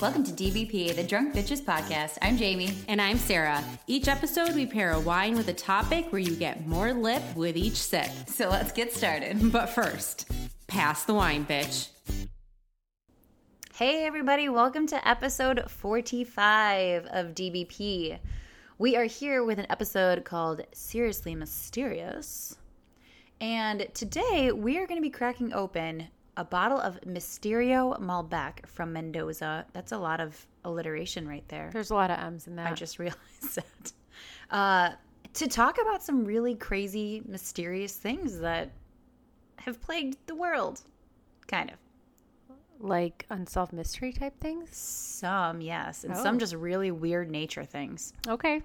Welcome to DBP, the Drunk Bitches Podcast. I'm Jamie. And I'm Sarah. Each episode, we pair a wine with a topic where you get more lip with each sip. So let's get started. But first, pass the wine, bitch. Hey, everybody, welcome to episode 45 of DBP. We are here with an episode called Seriously Mysterious. And today we are going to be cracking open a bottle of Mysterio Malbec from Mendoza. That's a lot of alliteration right there. There's a lot of M's in that. I just realized that. Uh, to talk about some really crazy, mysterious things that have plagued the world. Kind of. like unsolved mystery type things. Some, yes, and Oh. some just really weird nature things. Okay.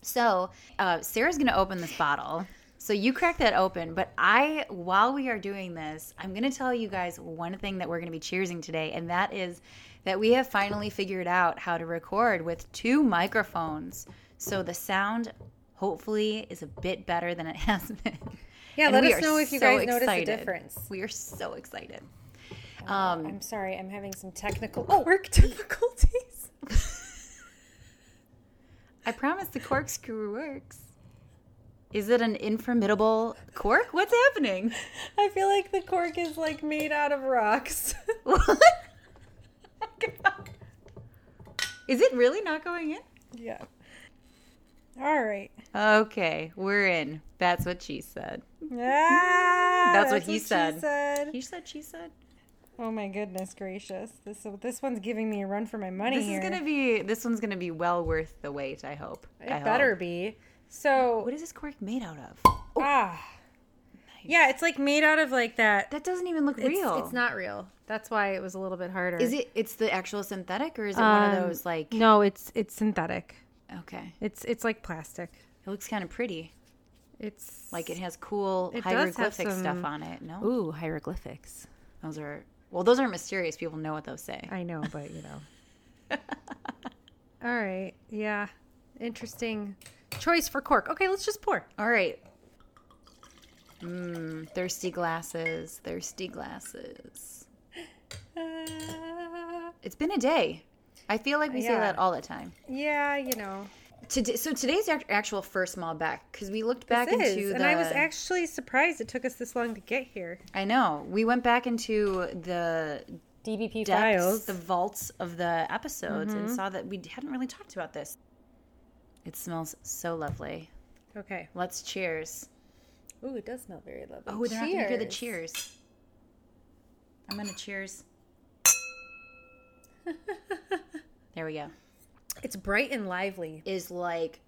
So, uh, Sarah's going to open this bottle. So you crack that open, but I, while we are doing this, I'm going to tell you guys one thing that we're going to be cheersing today, and that is that we have finally figured out how to record with two microphones. So the sound, hopefully, is a bit better than it has been. Yeah, And let us know if you so guys notice a difference. We are so excited. Um, I'm sorry, I'm having some technical work difficulties. I promise the corkscrew works. Is it an informable cork? What's happening? I feel like the cork is like made out of rocks. What? Is it really not going in? yeah. All right. Okay, we're in. That's what she said. Ah, That's what he she said. said. He said, she said. Oh my goodness gracious! This this one's giving me a run for my money This here. is gonna be. This one's gonna be well worth the wait. I hope. it I better hope. be. So What is this cork made out of? ah, yeah, it's like made out of like that. That doesn't even look It's, real. it's not real. That's why it was a little bit harder. Is it? It's the actual synthetic, or is it one of Um, those like? No, it's it's synthetic. Okay, It's it's like plastic. it looks kind of pretty. It's Like it has cool It hieroglyphic stuff on it. No, ooh hieroglyphics. those are well. Those aren't mysterious. People know what those say. I know, but you know. All right. Yeah. Interesting choice for cork. Okay, let's just pour. All right. Mmm, thirsty glasses, thirsty glasses. Ah, It's been a day. I feel like we say that all the time. yeah, you know. Today, so today's act- actual first Malbec because we looked back This into is, the. and I was actually surprised it took us this long to get here. I know we went back into the DBP depths, files. the vaults of the episodes, and saw that we hadn't really talked about this. It smells so lovely. Okay. Let's cheers. Ooh, it does smell very lovely. Oh, they're not gonna hear the cheers. I'm gonna cheers. there we go. It's bright and lively. Is like,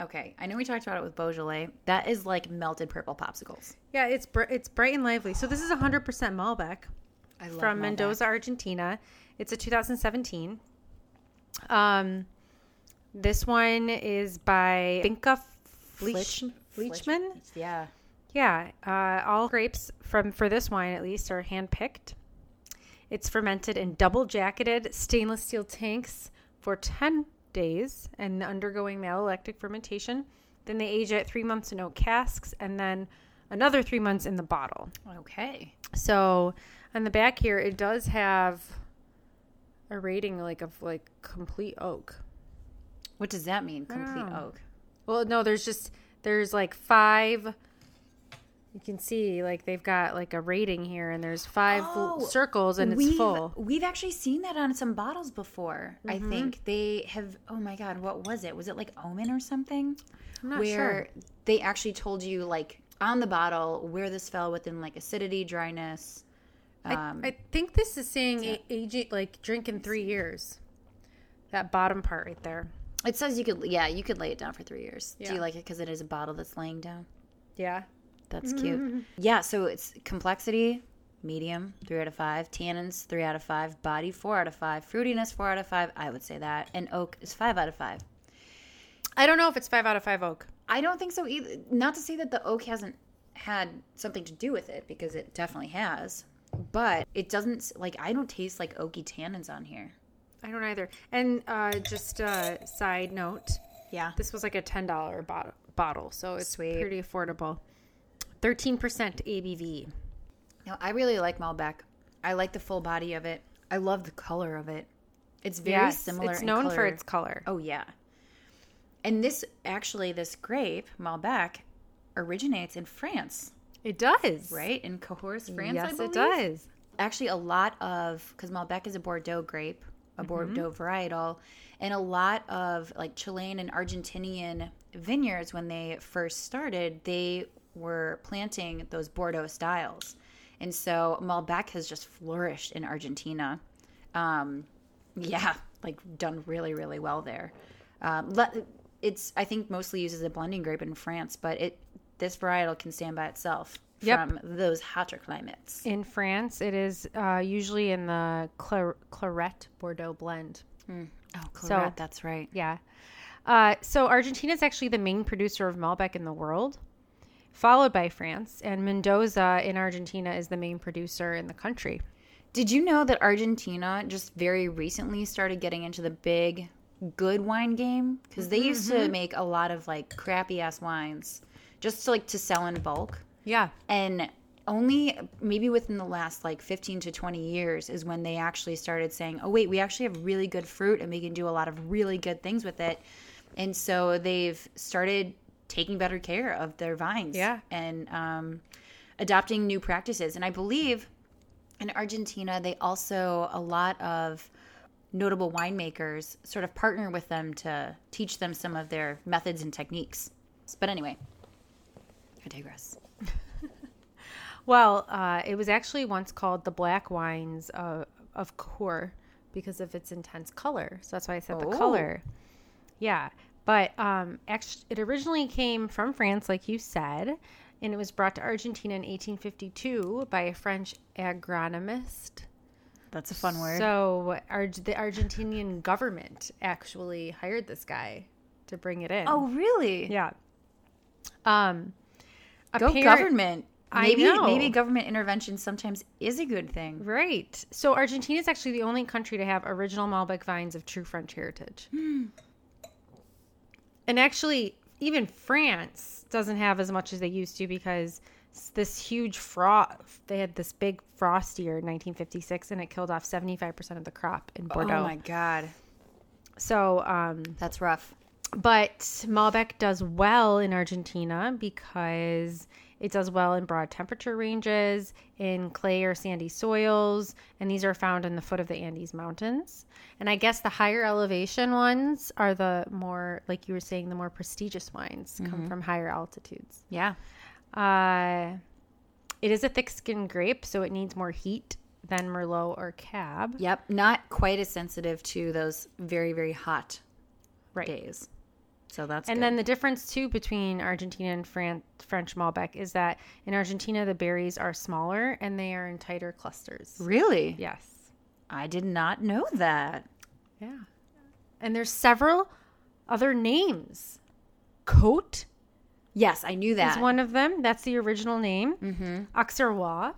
okay. I know we talked about it with Beaujolais. That is like melted purple popsicles. Yeah, it's br- it's bright and lively. So this is 100% Malbec I love from Malbec. Mendoza, Argentina. It's a 2017. Um, this one is by Finca Fleich- Fleischmann. Yeah. Yeah, uh, all grapes from for this wine at least are hand picked. It's fermented in double jacketed stainless steel tanks for 10 days and undergoing malolactic fermentation. Then they age it three months in oak casks and then another three months in the bottle. Okay. So on the back here, it does have a rating like of like complete oak. What does that mean? Complete Wow. oak. Well, no, there's just there's like five. You can see like they've got like a rating here, and there's five Oh, circles, and it's full. We've actually seen that on some bottles before. I Mm-hmm. think they have. Oh my god, what was it? Was it like Omen or something? I'm not where sure. they actually told you like on the bottle where this fell within like acidity, dryness. Um, I, I think this is saying a- age like drink in three years. That bottom part right there. It says you could, yeah, you could lay it down for three years. Do you like it because it is a bottle that's laying down? Yeah. That's cute. Yeah, so it's complexity, medium, three out of five. Tannins, three out of five. Body, four out of five. Fruitiness, four out of five. I would say that. And oak is five out of five. I don't know if it's five out of five oak. I don't think so either. Not to say that the oak hasn't had something to do with it, because it definitely has. But it doesn't, like, I don't taste like oaky tannins on here. I don't either. And uh, just a side note, Yeah. this was like a ten dollar bottle, bottle, so it's Sweet. pretty affordable. Thirteen percent ABV. Now I really like Malbec. I like the full body of it. I love the color of it. It's very Yes, similar. It's known for its color. Oh yeah. And this actually, this grape Malbec originates in France, It does. right? In Cahors, France. I yes, it does. Actually, a lot of because Malbec is a Bordeaux grape, a Bordeaux varietal, and a lot of like Chilean and Argentinian vineyards when they first started, they were planting those Bordeaux styles, and so Malbec has just flourished in Argentina. Um, yeah, like done really, really well there. Um, it's I think mostly used as a blending grape in France, but it this varietal can stand by itself Yep. from those hotter climates. In France, it is uh, usually in the clar- Claret Bordeaux blend. Oh, Claret, So- that's right. Yeah. Uh, so Argentina is actually the main producer of Malbec in the world, followed by France, and Mendoza in Argentina is the main producer in the country. Did you know that Argentina just very recently started getting into the big good wine game? Because they used to make a lot of like crappy ass wines just to like to sell in bulk. Yeah. And only maybe within the last like 15 to 20 years is when they actually started saying, oh, wait, we actually have really good fruit and we can do a lot of really good things with it. And so they've started taking better care of their vines Yeah. and um, adopting new practices. And I believe in Argentina, they also, a lot of notable winemakers sort of partner with them to teach them some of their methods and techniques. But anyway, I digress. Well, uh, it was actually once called the black wines uh, of Cahors because of its intense color. So that's why I said the Oh. color. Yeah. But um, actually, it originally came from France, like you said, and it was brought to Argentina in 1852 by a French agronomist. That's a fun word. So Ar- the Argentinian government actually hired this guy to bring it in. oh, really? yeah. Um, Go government. I Maybe know. maybe government intervention sometimes is a good thing. Right. So Argentina is actually the only country to have original Malbec vines of true French heritage. And actually, even France doesn't have as much as they used to because this huge frost, they had this big frost year in 1956 and it killed off 75% of the crop in Bordeaux. Oh my god, So, um, that's rough. but Malbec does well in Argentina because it does well in broad temperature ranges, in clay or sandy soils, and these are found in the foot of the Andes Mountains. And I guess the higher elevation ones are the more, like you were saying, the more prestigious wines come from higher altitudes. Yeah. Uh, it is a thick skinned grape, so it needs more heat than Merlot or Cab. Yep. Not quite as sensitive to those very very hot Right. days. So that's And good. then the difference too between Argentina and Fran- French Malbec is that in Argentina the berries are smaller and they are in tighter clusters. really, Yes. I did not know that. Yeah. And there's several other names. Cote Yes, I knew is that. one of them. That's the original name. Mm-hmm. Auxerrois.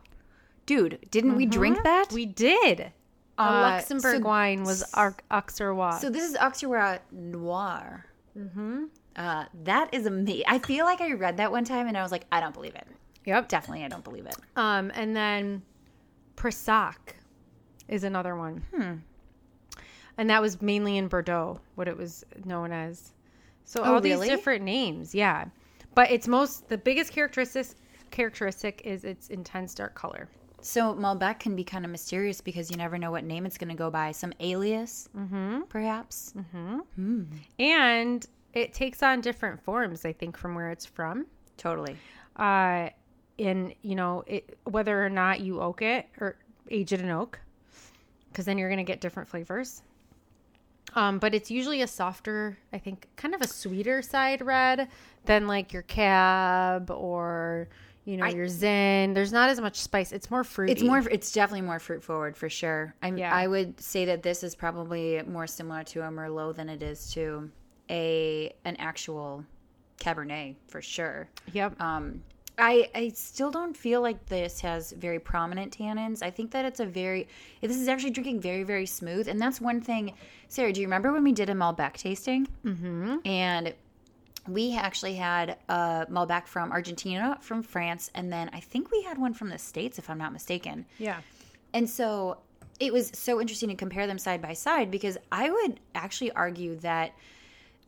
Dude, didn't we drink that? We did. A Uh, Luxembourg so- wine was Ar- Auxerrois. So this is Auxerrois Noir. Mm-hmm. Uh, that is amazing. I feel like I read that one time and I was like, I don't believe it. yep. Definitely, I don't believe it. Um, and then Pressac is another one. Hmm. And that was mainly in Bordeaux, what it was known as. So Oh, all these different names, yeah. But it's most the biggest characteristic characteristic is its intense dark color. So Malbec can be kind of mysterious because you never know what name it's going to go by. Some alias, mm-hmm. perhaps. mm-hmm And it takes on different forms, I think, from where it's from. Totally. Uh, in you know it, whether or not you oak it or age it in oak, because then you're going to get different flavors. Um, but it's usually a softer, I think, kind of a sweeter side red than like your cab or you know I- your Zin. There's not as much spice. It's more fruity. It's more. It's definitely more fruit forward for sure. I'm, Yeah. I would say that this is probably more similar to a Merlot than it is to a an actual Cabernet for sure. Yep. Um, I I still don't feel like this has very prominent tannins. I think that it's a very this is actually drinking very very smooth, and that's one thing. Sarah, do you remember when we did a Malbec tasting? Mm-hmm. And we actually had a Malbec from Argentina, from France, and then I think we had one from the States, if I'm not mistaken. yeah. And so it was so interesting to compare them side by side because I would actually argue that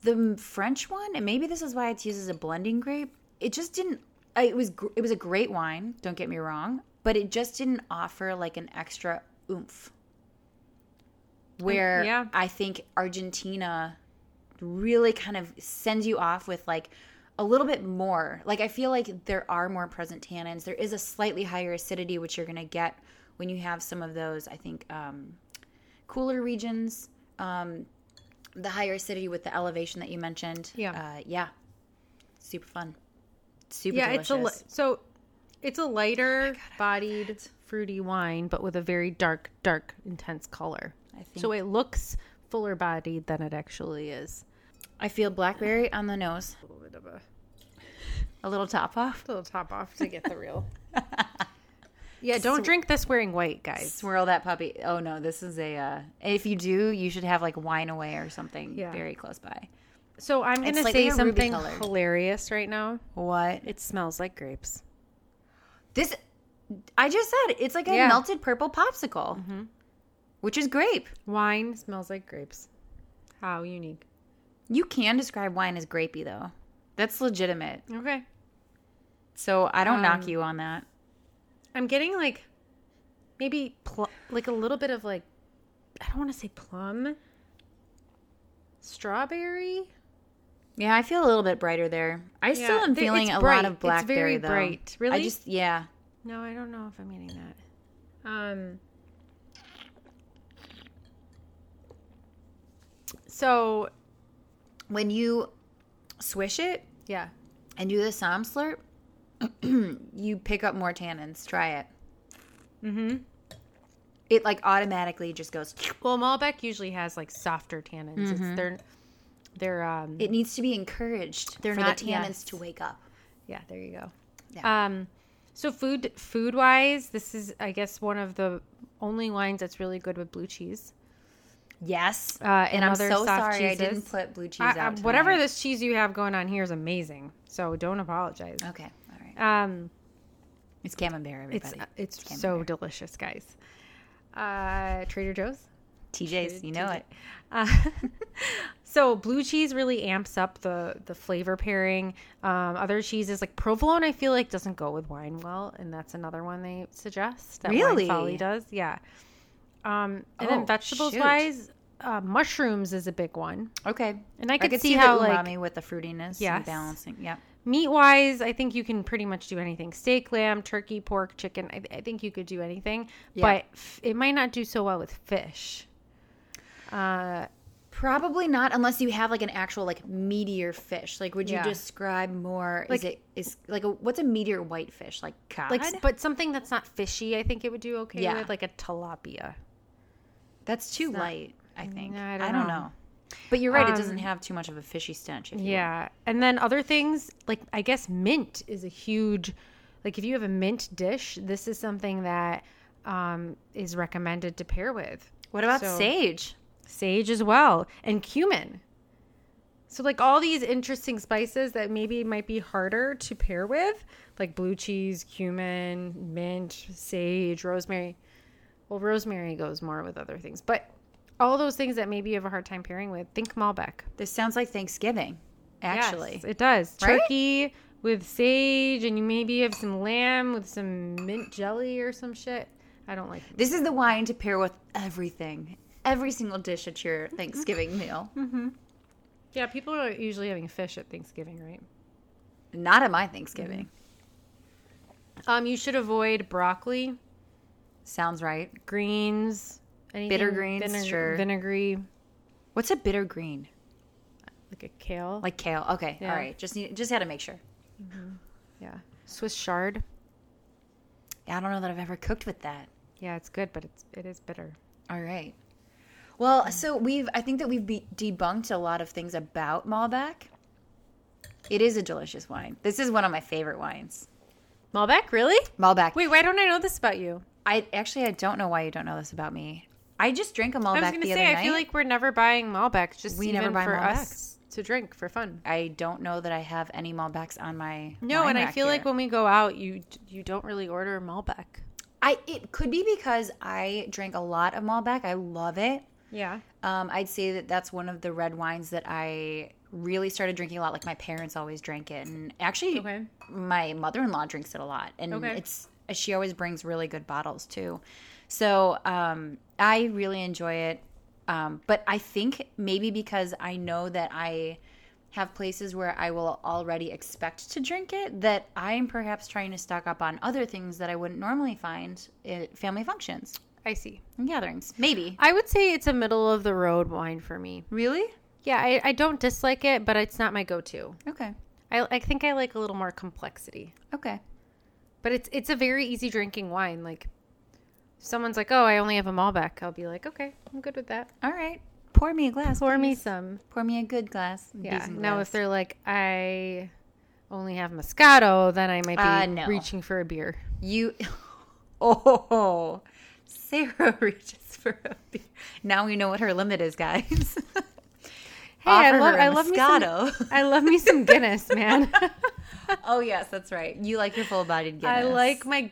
the French one, and maybe this is why it's used as a blending grape, it just didn't. Uh, it was it was a great wine. Don't get me wrong, but it just didn't offer like an extra oomph. Where yeah. I think Argentina really kind of sends you off with like a little bit more. Like I feel like there are more present tannins. There is a slightly higher acidity, which you're going to get when you have some of those. I think um, cooler regions, um, the higher acidity with the elevation that you mentioned. Yeah. uh, yeah, super fun, super yeah, delicious. it's a li- so it's a lighter bodied fruity wine, but with a very dark, dark, intense color. I think So it looks fuller bodied than it actually is. I feel blackberry on the nose, A little bit of a a little top off. little top off to get the real. yeah, don't drink this wearing white, guys. Swirl that puppy. Oh no, this is a. Uh, if you do, you should have like wine away or something Yeah. very close by. So I'm gonna say something hilarious right now. What It smells like grapes. this? I just said it's like a Yeah. melted purple popsicle, which is grape. Wine smells like grapes. How unique. You can describe wine as grapey though. That's legitimate. Okay. So I don't knock Um, you on that. I'm getting like maybe pl- like a little bit of like I don't want to say plum, strawberry. Yeah, I feel a little bit brighter there. I still am feeling a bright. lot of It's blackberry very though. bright. I just yeah. No, I don't know if I'm getting that. Um. So When you swish it yeah, and do the som slurp, you pick up more tannins. Try it. mm-hmm. It like automatically just goes. Well, Malbec usually has like softer tannins. It's they're they're um It needs to be encouraged They're for not- the tannins yes. to wake up. yeah. There you go. Yeah. Um, so food food wise, this is I guess one of the only wines that's really good with blue cheese. Yes, Uh, and I'm so sorry I didn't put blue cheese I- I- out. whatever this cheese you have going on here is amazing. So don't apologize. Okay, all right. Um, It's camembert, it's everybody. it's Camembert. so delicious, guys. Uh, Trader Joe's. TJ's, you know it. Uh, so blue cheese really amps up the the flavor pairing. Um, other cheeses like provolone, I feel like doesn't go with wine well, and that's another one they suggest. That Really? Wine Folly does, yeah. Um, and Oh, then vegetables shoot. wise, uh, mushrooms is a big one, Okay, and I I could, could see, see, how the like umami with the fruitiness, Yes. and balancing. Yep. meat wise, I think you can pretty much do anything: steak, lamb, turkey, pork, chicken. I, I think you could do anything, Yeah. but f- it might not do so well with fish. Uh, Probably not unless you have like an actual like meteor fish. Like, would you Yeah. describe more? Like- is it is like a what's a meteor white fish? Like cod? like but something that's not fishy i think it would do okay Yeah. with like a tilapia that's too not- light. I think. No, I I don't don't, know. know. But you're right. it Um, doesn't have too much of a fishy stench. If you will. yeah and then other things like i guess mint is a huge like if you have a mint dish this is something that um, is recommended to pair with What about So- sage? sage as well and cumin so like all these interesting spices that maybe might be harder to pair with like blue cheese cumin mint sage rosemary well rosemary goes more with other things but all those things that maybe you have a hard time pairing with think malbec This sounds like Thanksgiving. Actually, Yes, it does Right? turkey with sage and you maybe have some lamb with some mint jelly or some shit i don't like this is the wine to pair with everything. Every single dish at your Mm-hmm. Thanksgiving meal. yeah people are usually having fish at thanksgiving right Not at my Thanksgiving. Um, you should avoid broccoli, Sounds right. greens, anything Bitter greens, sure. vinegary, What's a bitter green? like a kale, Like kale. Okay. Yeah. All right. Just need, just had to make sure. Mm-hmm. yeah, Swiss chard. I don't know that I've ever cooked with that. Yeah, it's good, but it's it is bitter. All right. Well, so we've I think that we've be- debunked a lot of things about Malbec. It is a delicious wine. This is one of my favorite wines. Malbec, really? Malbec. Wait, why don't I know this about you? I actually I don't know why you don't know this about me. I just drank a Malbec I was going the to other say, night. I feel like we're never buying Malbec, just We even never buy for Malbecs. us to drink for fun. I don't know that I have any Malbecs on my No, and I feel like when we go out, you you don't really order Malbec. I it could be because I drink a lot of Malbec. I love it. Yeah. Um, I'd say that that's one of the red wines that I really started drinking a lot. Like my parents always drank it, and actually, Okay. my mother-in-law drinks it a lot, and Okay. it's she always brings really good bottles too. So um, I really enjoy it, um, but I think maybe because I know that I have places where I will already expect to drink it, that I'm perhaps trying to stock up on other things that I wouldn't normally find at family functions I see. and gatherings. Maybe. I would say it's a middle of the road wine for me. Really? Yeah, I, I don't dislike it, but it's not my go-to. Okay. I, I think I like a little more complexity. Okay. But it's it's a very easy drinking wine. Like, if someone's like, "Oh, I only have a Malbec," I'll be like, "Okay, I'm good with that. All right. Pour me a glass. Pour me some." Pour me a good glass. Yeah. Now, glass. if they're like, "I only have Moscato," then I might be Uh, no. reaching for a beer. you, oh, Sarah reaches for a beer. Now we know what her limit is, guys. Hey, I love I love me some Moscato. I love me some Guinness, man. Oh yes, that's right. You like your full-bodied Guinness. I like my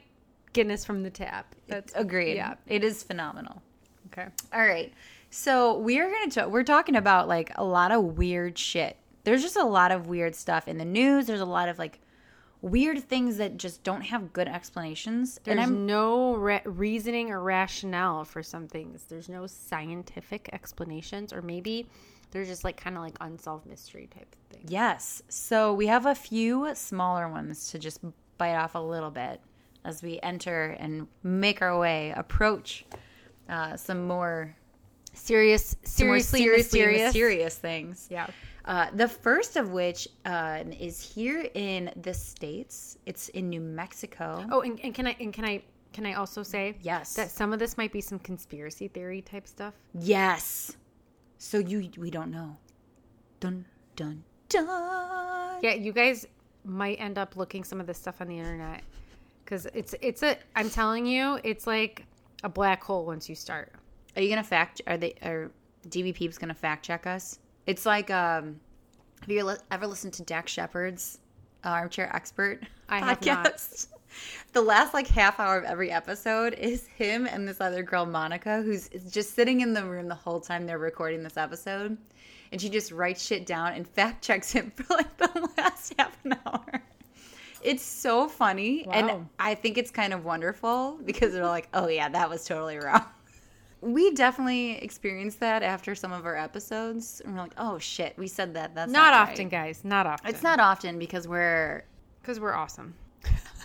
Guinness from the tap. That's Agreed. Yeah. it is phenomenal. okay. All right. So we are gonna talk. We're talking about like a lot of weird shit. There's just a lot of weird stuff in the news. There's a lot of like weird things that just don't have good explanations. There's no ra- reasoning or rationale for some things. There's no scientific explanations, or maybe they're just like kind of like unsolved mystery type of thing. yes. So we have a few smaller ones to just bite off a little bit as we enter and make our way approach uh, some more Serious, some more seriously seriously mysterious. mysterious things. Yeah. Uh, the first of which uh, is here in the states. It's in New Mexico. Oh, and, and can I and can I can I also say Yes. that some of this might be some conspiracy theory type stuff. Yes. So you we don't know. Dun dun dun. Yeah, you guys might end up looking some of this stuff on the internet because it's it's a I'm telling you, it's like a black hole once you start. Are you gonna fact? Are they? Are DB Peeps gonna fact check us? It's like um. Have you ever listened to Dax Shepard's uh, Armchair Expert? I have not. The last like half hour of every episode is him and this other girl, Monica, who's just sitting in the room the whole time they're recording this episode, and she just writes shit down and fact checks him for like the last half an hour. It's so funny, Wow. and I think it's kind of wonderful because they're like, "Oh yeah, that was totally wrong." We definitely experienced that after some of our episodes, and we're like, "Oh shit, we said that." That's Not not, often, right." guys. Not often. It's not often because we're because we're awesome.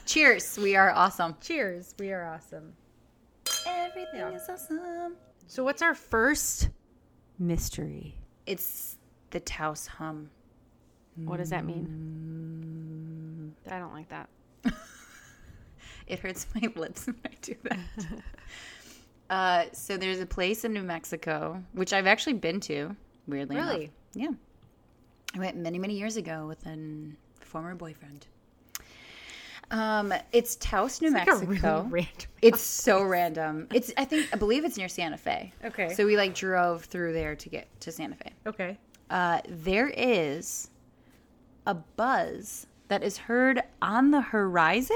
Cheers. We are awesome. Cheers. We are awesome. Everything is awesome. So, what's our first mystery? It's the Taos hum. What does that mean? I don't like that. It hurts my lips when I do that. uh, so there's a place in New Mexico, which I've actually been to. Weirdly, enough. Really? yeah. I went many many years ago with a former boyfriend. Um, it's Taos, New a Mexico. really. It's so random. It's I think I believe it's near Santa Fe. Okay. So we like drove through there to get to Santa Fe. Okay. Uh, there is a buzz that is heard on the horizon.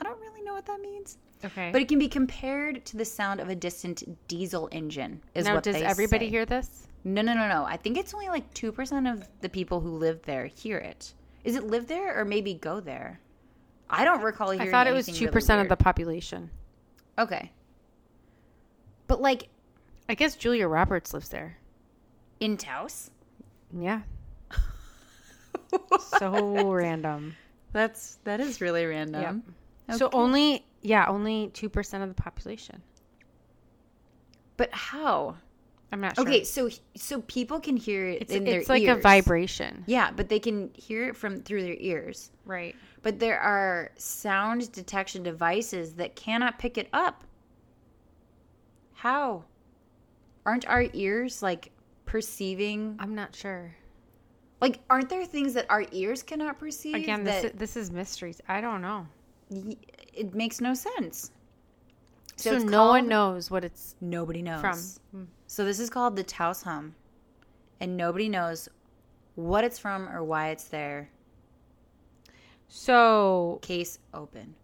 I don't really know what that means, Okay. but it can be compared to the sound of a distant diesel engine. Is now, what does everybody say. hear this? No, no, no, no. I think it's only like two percent of the people who live there hear it. Is it live there or maybe go there? I don't recall hearing. I thought it was anything two percent really of the population. Okay, but like I guess Julia Roberts lives there. in Taos, Yeah. so random. that's that is really random. So Okay. only yeah, only two percent of the population. But how? I'm not sure. Okay, so so people can hear it it's, in their it's like a vibration, Yeah, but they can hear it from through their ears. right? But there are sound detection devices that cannot pick it up. How? Aren't our ears like perceiving? I'm not sure. Like, aren't there things that our ears cannot perceive? Again, this is, this is mysteries. I don't know. y- it makes no sense. So, it's no one knows what it's Nobody knows from. Hmm. So this is called the Taos hum, and nobody knows what it's from or why it's there. So Case open.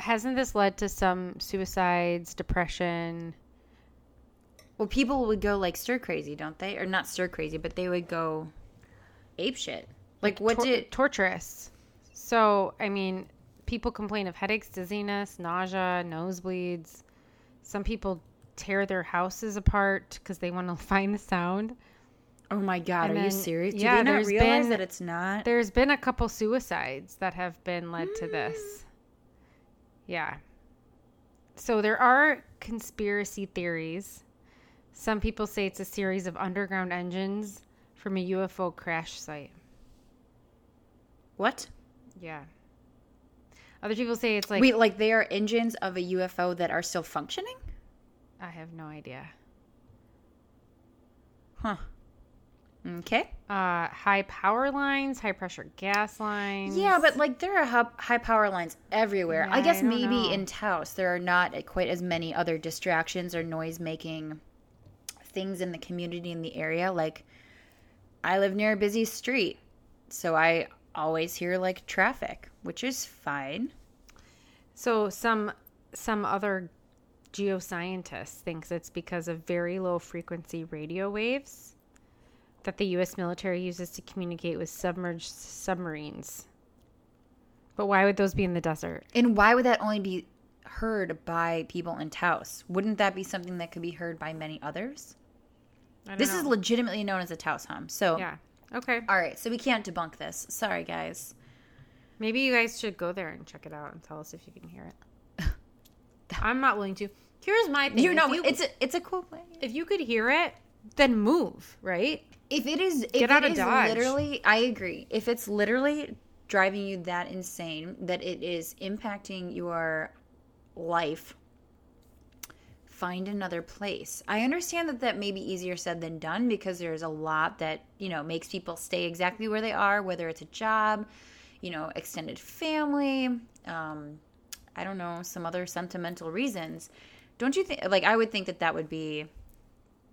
hasn't this led to some suicides, depression? Well, people would go like stir crazy, don't they? Or not stir crazy, but they would go ape shit. Like, what tor- did torturous? So, I mean, people complain of headaches, dizziness, nausea, nosebleeds. Some people tear their houses apart because they want to find the sound. Oh my god, And are you then- serious? Do yeah, they not realize been- that it's not? There's been a couple suicides that have been led to Mm. this. Yeah. So there are conspiracy theories. Some people say it's a series of underground engines from a UFO crash site. What? Yeah. Other people say it's like Wait, like they are engines of a UFO that are still functioning? I have no idea. Huh. Okay. Uh, high power lines, high pressure gas lines. Yeah, but like there are high power lines everywhere. Yeah, I guess I maybe know. in Taos there are not quite as many other distractions or noise making things in the community in the area. Like I live near a busy street, so I always hear like traffic, which is fine. So some some other geoscientists thinks it's because of very low frequency radio waves that the US military uses to communicate with submerged submarines. But why would those be in the desert? And why would that only be heard by people in Taos? Wouldn't that be something that could be heard by many others? This is legitimately known as a Taos hum. So, yeah. Okay. all right, so we can't debunk this. Sorry, guys. Maybe you guys should go there and check it out and tell us if you can hear it. I'm not willing to. Here's my thing. You know, you- it's a it's a cool way. if you could hear it, then move, right? If it is, if Get out it of is Dodge. literally, I agree. If it's literally driving you that insane that it is impacting your life, find another place. I understand that that may be easier said than done because there's a lot that you know makes people stay exactly where they are, whether it's a job, you know, extended family, um, I don't know, some other sentimental reasons. Don't you think? Like, I would think that that would be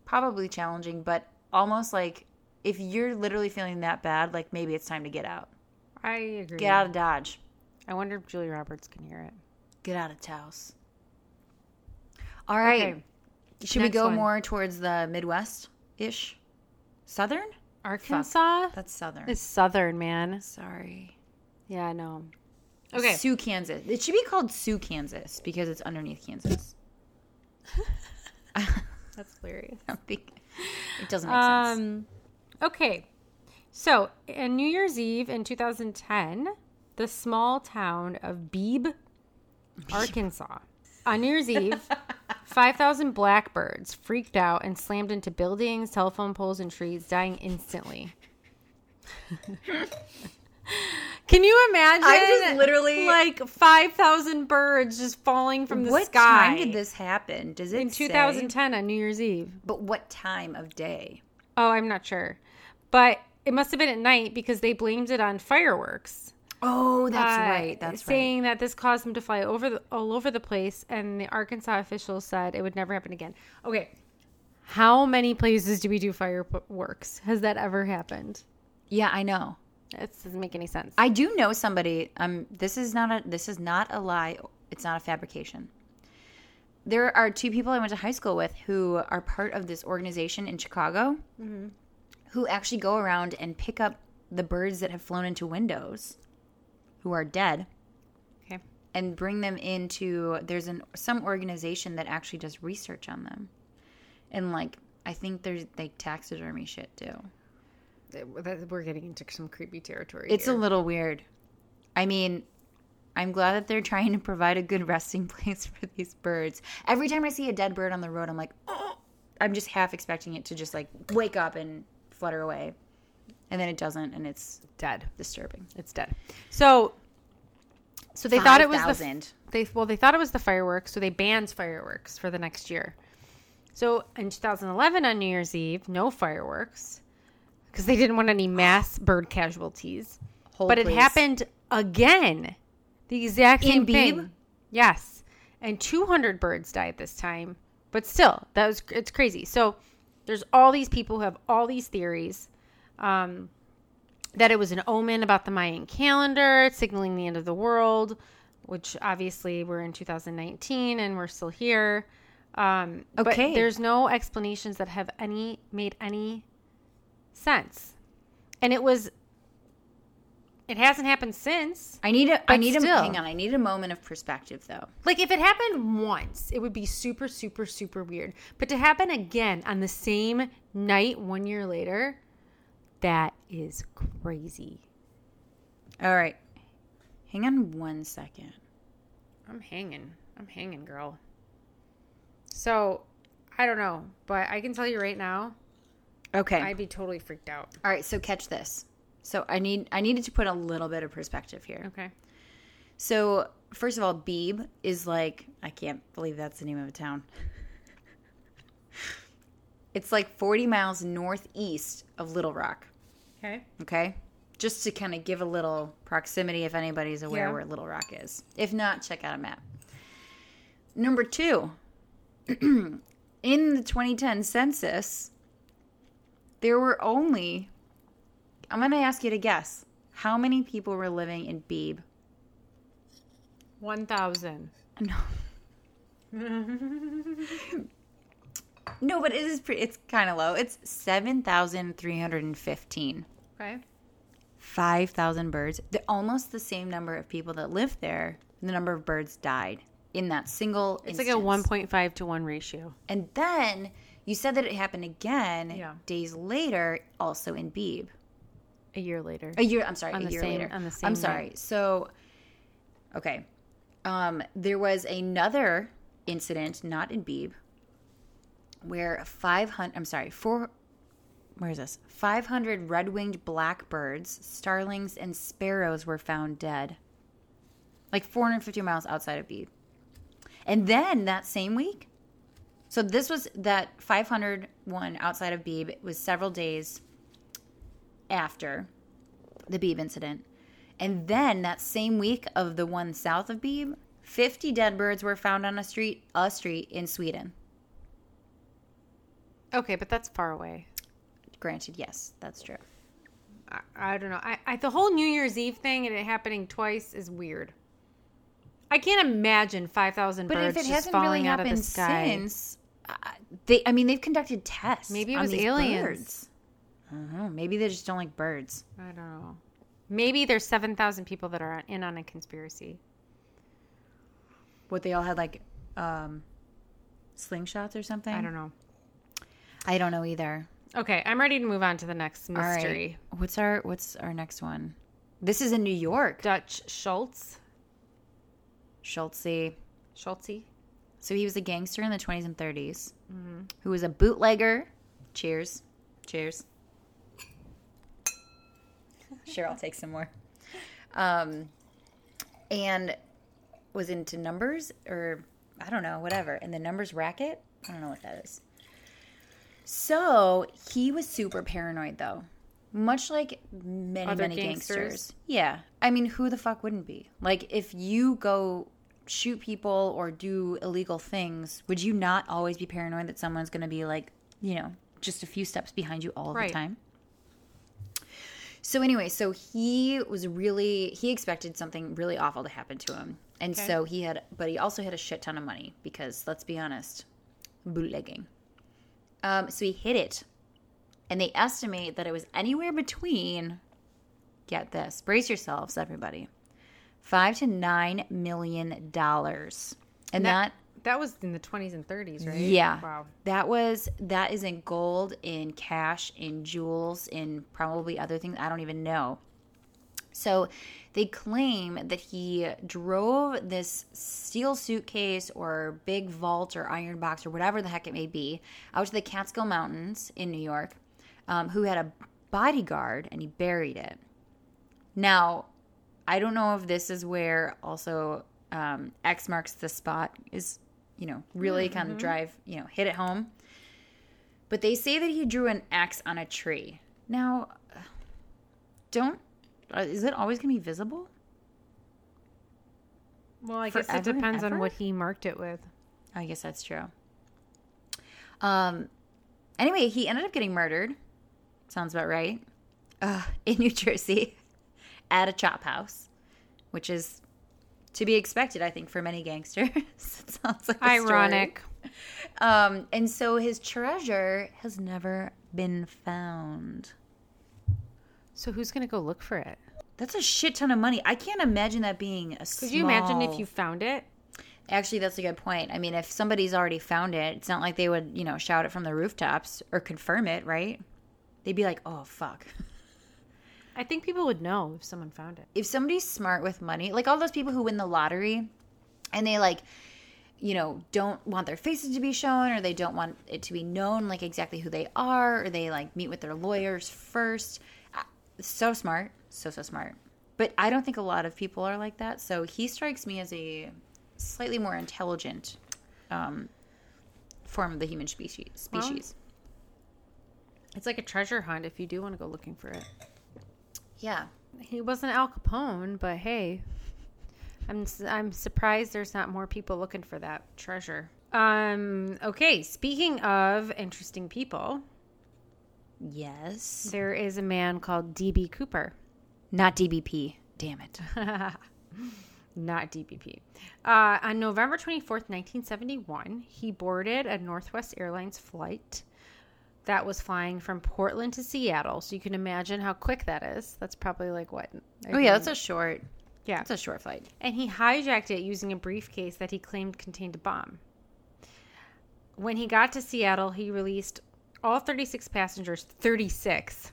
probably challenging, but almost like if you're literally feeling that bad, like maybe it's time to get out. I agree. Get out of Dodge. I wonder if Julie Roberts can hear it. Get out of Taos. All right. Okay. Should Next we go one. more towards the Midwest ish? Southern? Arkansas That's Southern. is southern, man. Sorry. Yeah, I know. Okay. Sioux, Kansas. It should be called Sioux, Kansas because it's underneath Kansas. That's hilarious. I don't think it doesn't make sense. Um, okay. So, on New Year's Eve in 2010, the small town of Beebe, Arkansas. On New Year's Eve, 5,000 blackbirds freaked out and slammed into buildings, telephone poles, and trees, dying instantly. Can you imagine? I just literally- like 5,000 birds just falling from the what sky. time did this happen? Does it in say? 2010 on New Year's Eve. But what time of day? Oh, I'm not sure. But it must have been at night because they blamed it on fireworks. Oh, that's Uh, right. That's right. saying that this caused them to fly over the, all over the place, and the Arkansas officials said it would never happen again. Okay, how many places do we do fireworks? Has that ever happened? Yeah, I know. It doesn't make any sense. I do know somebody. Um, this is not a this is not a lie. It's not a fabrication. There are two people I went to high school with who are part of this organization in Chicago, who actually go around and pick up the birds that have flown into windows, who are dead, okay, and bring them into. There's an some organization that actually does research on them, and like I think there's like taxidermy shit too. We're getting into some creepy territory. It's here. a little weird. I mean, I'm glad that they're trying to provide a good resting place for these birds. Every time I see a dead bird on the road, I'm like, oh, I'm just half expecting it to just like wake up and flutter away. And then it doesn't, and it's dead. disturbing. It's dead. So, so they thought it was the 5,000. they well they thought it was the fireworks, so they banned fireworks for the next year. So in 2011 on New Year's Eve, no fireworks because they didn't want any mass bird casualties. Hold, but it please. happened again, the exact same Beebe? thing. Yes, and 200 birds died this time. But still, that was it's crazy. So there's all these people who have all these theories. Um, that it was an omen about the Mayan calendar, signaling the end of the world. which obviously we're in 2019 and we're still here. Um, Okay. But there's no explanations that have any made any sense, and it was. It hasn't happened since. I need a. I need a. still. Hang on. I need a moment of perspective, though. Like if it happened once, it would be super, super, super weird. But to happen again on the same night one year later, that is crazy. All right. Hang on one second. I'm hanging. I'm hanging, girl. So, I don't know, but I can tell you right now, Okay. I'd be totally freaked out. All right. So catch this. So I need. I needed to put a little bit of perspective here. Okay. So first of all, Beebe is like. I can't believe that's the name of a town. It's like 40 miles northeast of Little Rock. Okay. Okay. Just to kind of give a little proximity if anybody's aware Yeah. where Little Rock is. If not, check out a map. Number two, in the 2010 census, there were only, I'm going to ask you to guess, how many people were living in Beebe? 1,000. No. no, but it is pretty, it's kind of low. It's 7,315. Okay. 5,000 birds. The, almost the same number of people that lived there, the number of birds died in that single It's instance. like a 1.5 to 1 ratio. And then you said that it happened again Yeah. days later, also in Beebe. A year later. A year, I'm sorry, On a the year same- later. on the same I'm night. sorry. So, okay. Um, there was another incident, not in Beebe, where 500, I'm sorry, four, where is this? 500 red winged blackbirds, starlings, and sparrows were found dead. Like 450 miles outside of Beebe. And then that same week, so this was that 500 one outside of Beebe was several days after the Beebe incident. And then that same week of the one south of Beebe, 50 dead birds were found on a street a street in Sweden. Okay, but that's far away. Granted, yes, that's true. I, I don't know. I, I the whole New Year's Eve thing and it happening twice is weird. I can't imagine five thousand But birds if it just hasn't really falling out of the happened sky. since, they I mean they've conducted tests. Maybe it on was aliens. birds. I don't know. Maybe they just don't like birds. I don't know. Maybe there's seven thousand people that are in on a conspiracy. What they all had like um, slingshots or something. I don't know. I don't know either. Okay, I'm ready to move on to the next All right. mystery. What's our What's our next one? This is in New York. Dutch Schultz. Schultze. Schultze. So he was a gangster in the 20s and 30s Mm-hmm. who was a bootlegger. Cheers. Cheers. Sure, I'll take some more. Um, and was into numbers or I don't know, whatever. And the numbers racket. I don't know what that is. So he was super paranoid though. Much like many, Other many gangsters? gangsters. Yeah. I mean, who the fuck wouldn't be? Like, if you go shoot people or do illegal things, would you not always be paranoid that someone's going to be like, you know, just a few steps behind you all Right. the time? So anyway, so he was really he expected something really awful to happen to him. And Okay. so he had but he also had a shit ton of money because let's be honest, bootlegging. Um so he hid it. And they estimate that it was anywhere between get this, brace yourselves everybody. 5 to 9 million dollars. And that, That was in the 20s and 30s, right? yeah. Wow. That was that is in gold, in cash, in jewels, in probably other things. I don't even know. So they claim that he drove this steel suitcase or big vault or iron box or whatever the heck it may be out to the Catskill Mountains in New York, um, who had a bodyguard and he buried it. Now, I don't know if this is where also um, X marks the spot is, you know, really kind of drive, you know, hit it home. But they say that he drew an X on a tree. Now, don't, uh, is it always going to be visible? Well, I guess it depends on what he marked it with. I guess that's true. Um. Anyway, he ended up getting murdered. Sounds about right. Uh, in New Jersey, at a chop house, which is to be expected, I think, for many gangsters. it sounds like. Ironic. Um, and so his treasure has never been found. So who's gonna go look for it? That's a shit ton of money. I can't imagine that being a. Could you imagine if you found it? Actually, that's a good point. I mean, if somebody's already found it, it's not like they would, you know, shout it from the rooftops or confirm it, right? They'd be like, "Oh fuck." I think people would know if someone found it. if somebody's smart with money, like all those people who win the lottery and they like, you know, don't want their faces to be shown or they don't want it to be known like exactly who they are or they like meet with their lawyers first. Uh, So smart, so so smart. But I don't think a lot of people are like that. So he strikes me as a slightly more intelligent um, form of the human species. Species. It's like a treasure hunt if you do want to go looking for it. Yeah. He wasn't Al Capone, but hey, I'm I'm surprised there's not more people looking for that treasure. Um. Okay. Speaking of interesting people, Yes. there is a man called DB Cooper. Not DBP. Damn it. Not DBP. Uh, on November 24th, 1971, he boarded a Northwest Airlines flight that was flying from Portland to Seattle. So you can imagine how quick that is. That's probably like what? Oh yeah, that's a short. yeah. That's a short flight. and he hijacked it using a briefcase that he claimed contained a bomb. When he got to Seattle, he released all 36 passengers, 36.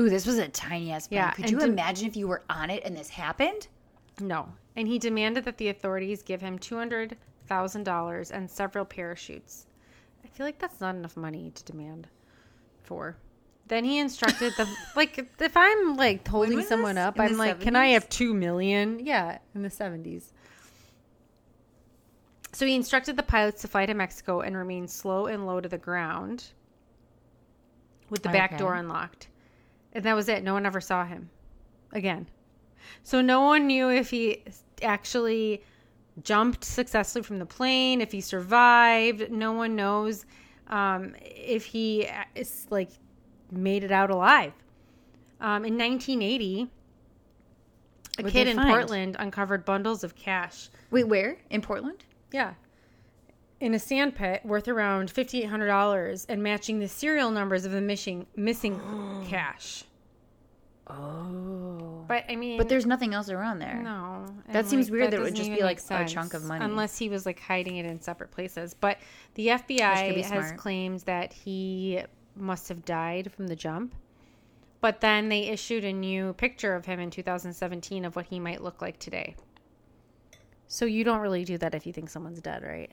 Ooh, this was a tiny ass plane. Yeah, Could you to- imagine if you were on it and this happened? No. And he demanded that the authorities give him $200,000 and several parachutes. I feel like that's not enough money to demand for. Then he instructed the like if I'm like holding someone this? up, In I'm like, "Can I have two million? Yeah, in the 70s. So he instructed the pilots to fly to Mexico and remain slow and low to the ground with the back door unlocked. And that was it. No one ever saw him again. So no one knew if he actually jumped successfully from the plane, if he survived. No one knows um, if he is like made it out alive. Um, in 1980, a What'd kid in find? Portland uncovered bundles of cash. Wait, where? In Portland? Yeah. In a sand pit worth around $5,800 and matching the serial numbers of the missing missing cash. Oh. But I mean, But there's nothing else around there. no. That and, seems weird that it would just be, like, make a chunk of money. Unless he was like hiding it in separate places. But the FBI has smart. claimed that he must have died from the jump. But then they issued a new picture of him in 2017 of what he might look like today. So you don't really do that if you think someone's dead, right?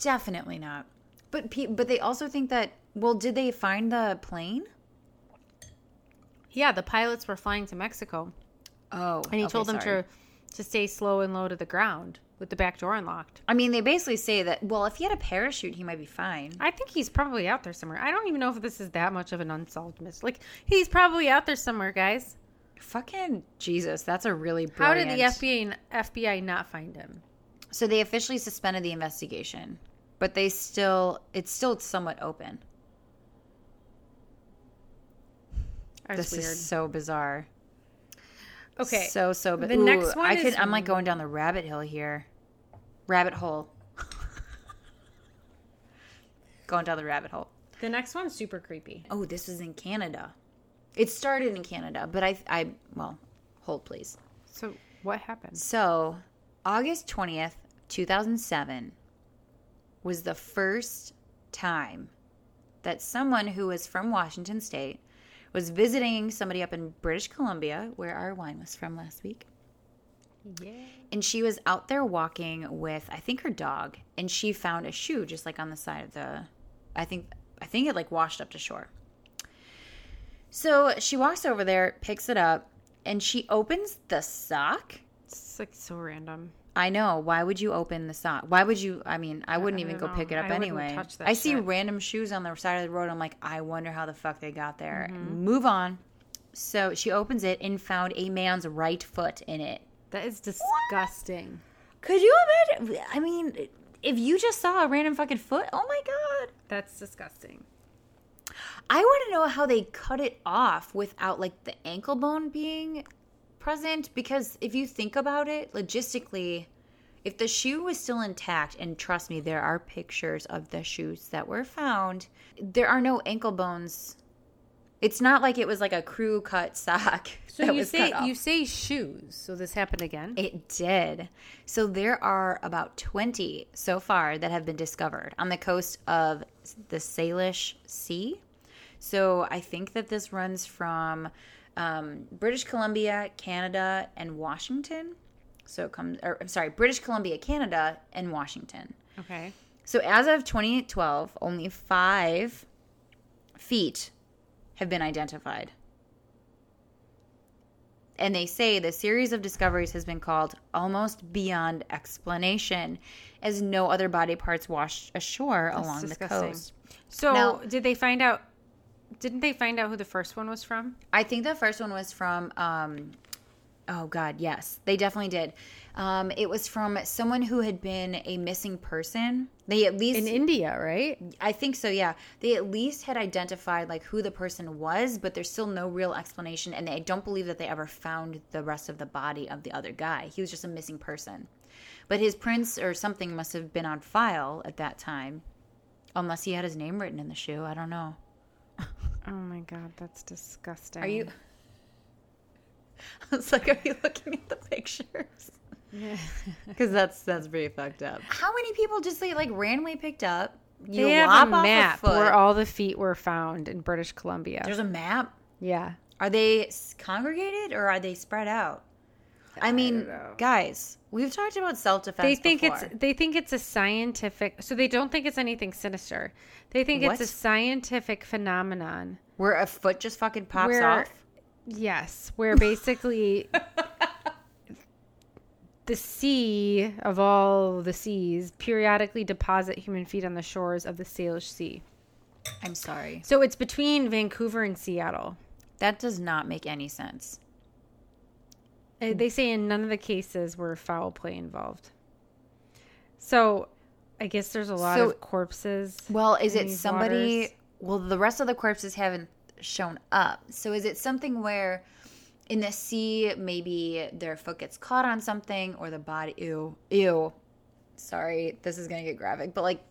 Definitely not. But pe- but they also think that well, did they find the plane? Yeah, the pilots were flying to Mexico, Oh. and he told them to to stay slow and low to the ground with the back door unlocked. I mean, they basically say that well, if he had a parachute, he might be fine. I think he's probably out there somewhere. I don't even know if this is that much of an unsolved mystery. Like he's probably out there somewhere, guys. Fucking Jesus, that's a really How did the FBI FBI not find him? So they officially suspended the investigation, but they still it's still somewhat open. That's this weird. is so bizarre. okay, So so but The next one I could I'm like going down the rabbit hill here. Rabbit hole. going down the rabbit hole. the next one's super creepy. Oh, this is in Canada. It started in Canada, but I I well, hold please. So what happened? So, August 20th, 2007 was the first time that someone who was from Washington state was visiting somebody up in British Columbia where our wine was from last week. Yeah. And she was out there walking with I think her dog and she found a shoe just like on the side of the I think I think it like washed up to shore. So she walks over there, picks it up, and she opens the sock. It's like so random. I know. Why would you open the sock? Why would you? I mean, I wouldn't I even go pick it up I anyway. I see shit. random shoes on the side of the road. I'm like, I wonder how the fuck they got there. Mm-hmm. Move on. So she opens it and found a man's right foot in it. That is disgusting. Could you imagine? I mean, if you just saw a random fucking foot, oh my god. That's disgusting. I want to know how they cut it off without like the ankle bone being present because if you think about it logistically, if the shoe was still intact, and trust me, there are pictures of the shoes that were found, there are no ankle bones. It's not like it was like a crew cut sock. So you say you say shoes. So this happened again. It did. So there are about 20 so far that have been discovered on the coast of the Salish Sea. So I think that this runs from um, British Columbia, Canada, and Washington. So it comes, or I'm sorry, British Columbia, Canada, and Washington. Okay. So as of 2012, only five feet have been identified. And they say the series of discoveries has been called almost beyond explanation, as no other body parts washed ashore along disgusting. the coast. So Now- did they find out? Didn't they find out who the first one was from? I think the first one was from, um, oh God, yes, they definitely did. Um, it was from someone who had been a missing person. They at least In India, right? I think so, yeah. They at least had identified like who the person was, but there's still no real explanation and I don't believe that they ever found the rest of the body of the other guy. He was just a missing person. But his prints or something must have been on file at that time. Unless he had his name written in the shoe, I don't know. Oh my god, that's disgusting. Are you I was like, are you looking at the pictures? Because that's that's pretty fucked up. How many people just like, like randomly picked up? You They have a map foot. where all the feet were found in British Columbia. There's a map. yeah. Are they congregated or are they spread out? I mean, guys, we've talked about self defense. They think it's they think it's a scientific so they don't think it's anything sinister. They think What? it's a scientific phenomenon. where a foot just fucking pops Where- off. Yes, where basically the sea of all the seas periodically deposit human feet on the shores of the Salish Sea. I'm sorry. So it's between Vancouver and Seattle. That does not make any sense. Uh, They say in none of the cases were foul play involved. So I guess there's a lot So- of corpses. Well, is it somebody? waters. Well, the rest of the corpses haven't shown up. So is it something where in the sea maybe their foot gets caught on something or the body? Ew, ew. Sorry, this is gonna get graphic, but like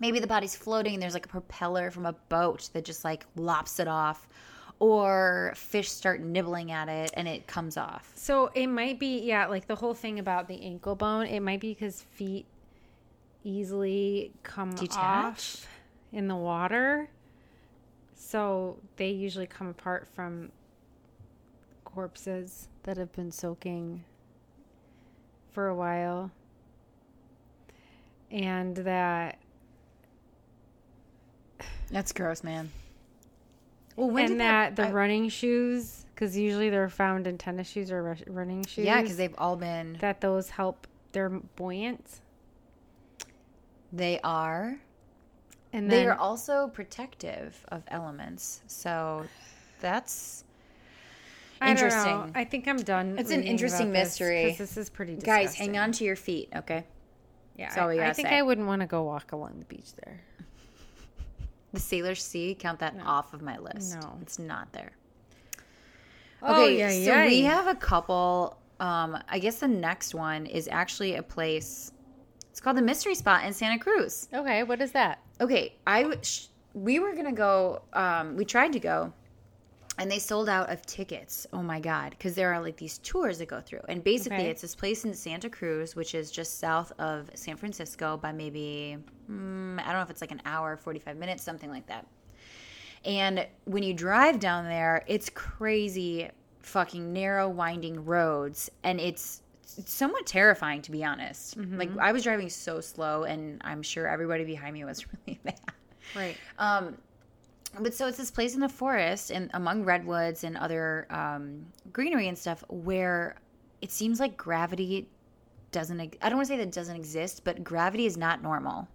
maybe the body's floating and there's like a propeller from a boat that just like lops it off, or fish start nibbling at it and it comes off. So it might be, yeah, like the whole thing about the ankle bone. It might be because feet easily come Detach? off in the water. So they usually come apart from corpses that have been soaking for a while. And that That's gross, man. Well, when and that the I- running shoes because usually they're found in tennis shoes or rush- running shoes. yeah, because they've all been. that those help. They're buoyant, They are. and they then are also protective of elements. So that's I interesting. I think I'm done. It's an interesting about this, This is pretty. Disgusting. Guys, hang on to your feet, okay? Yeah, That's I, I think say. I wouldn't want to go walk along the beach there. The Sailor Sea, count that off of my list. No. It's not there. Oh, Okay, yeah, so yeah. we have a couple. Um, I guess the next one is actually a place. It's called the Mystery Spot in Santa Cruz. Okay, what is that? Okay, I sh- we were gonna go. Um, we tried to go, and they sold out of tickets. Oh my god! Because there are like these tours that go through, and basically Okay. it's this place in Santa Cruz, which is just south of San Francisco by maybe mm, I don't know if it's like an hour, forty five minutes, something like that. And when you drive down there, it's crazy, fucking narrow, winding roads, and it's, it's somewhat terrifying to be honest. Like I was driving so slow, and I'm sure everybody behind me was really mad. Right. Um, but so it's this place in the forest and among redwoods and other um, greenery and stuff where it seems like gravity doesn't i don't want to say that it doesn't exist, but gravity is not normal.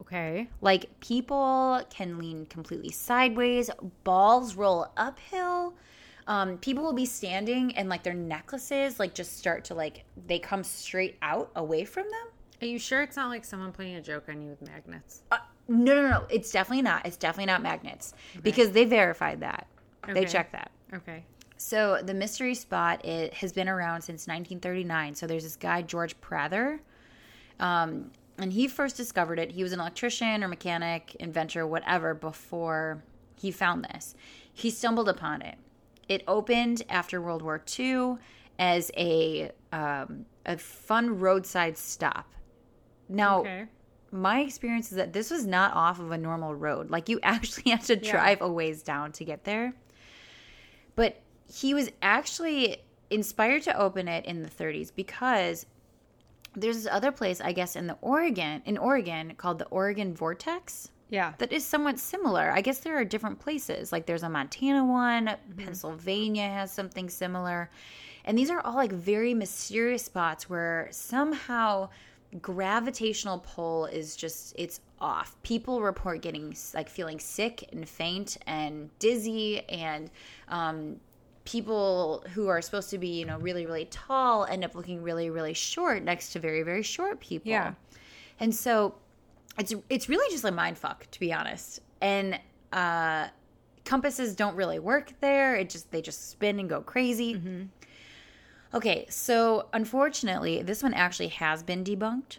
Okay. Like people can lean completely sideways, balls roll uphill. Um, people will be standing and like their necklaces like just start to like they come straight out away from them. Are you sure it's not like someone playing a joke on you with magnets? Uh, no, no, no. It's definitely not. It's definitely not magnets because they verified that. They checked that. Okay. So the mystery spot it has been around since 1939. So there's this guy George Prather, um, and he first discovered it. He was an electrician or mechanic, inventor, whatever, before he found this. He stumbled upon it. It opened after World War II as a um, a fun roadside stop. Now, Okay. My experience is that this was not off of a normal road. Like you actually have to drive a ways down to get there. But he was actually inspired to open it in the 30s because there's this other place, I guess, in the Oregon, in Oregon called the Oregon Vortex Yeah. that is somewhat similar. I guess there are different places. Like there's a Montana one, mm-hmm. Pennsylvania has something similar. And these are all like very mysterious spots where somehow gravitational pull is just it's off. People report getting like feeling sick and faint and dizzy and um people who are supposed to be, you know, really really tall end up looking really really short next to very very short people. Yeah. And so it's it's really just a mind fuck to be honest and uh compasses don't really work there it just they just spin and go crazy Mm-hmm. Okay so unfortunately this one actually has been debunked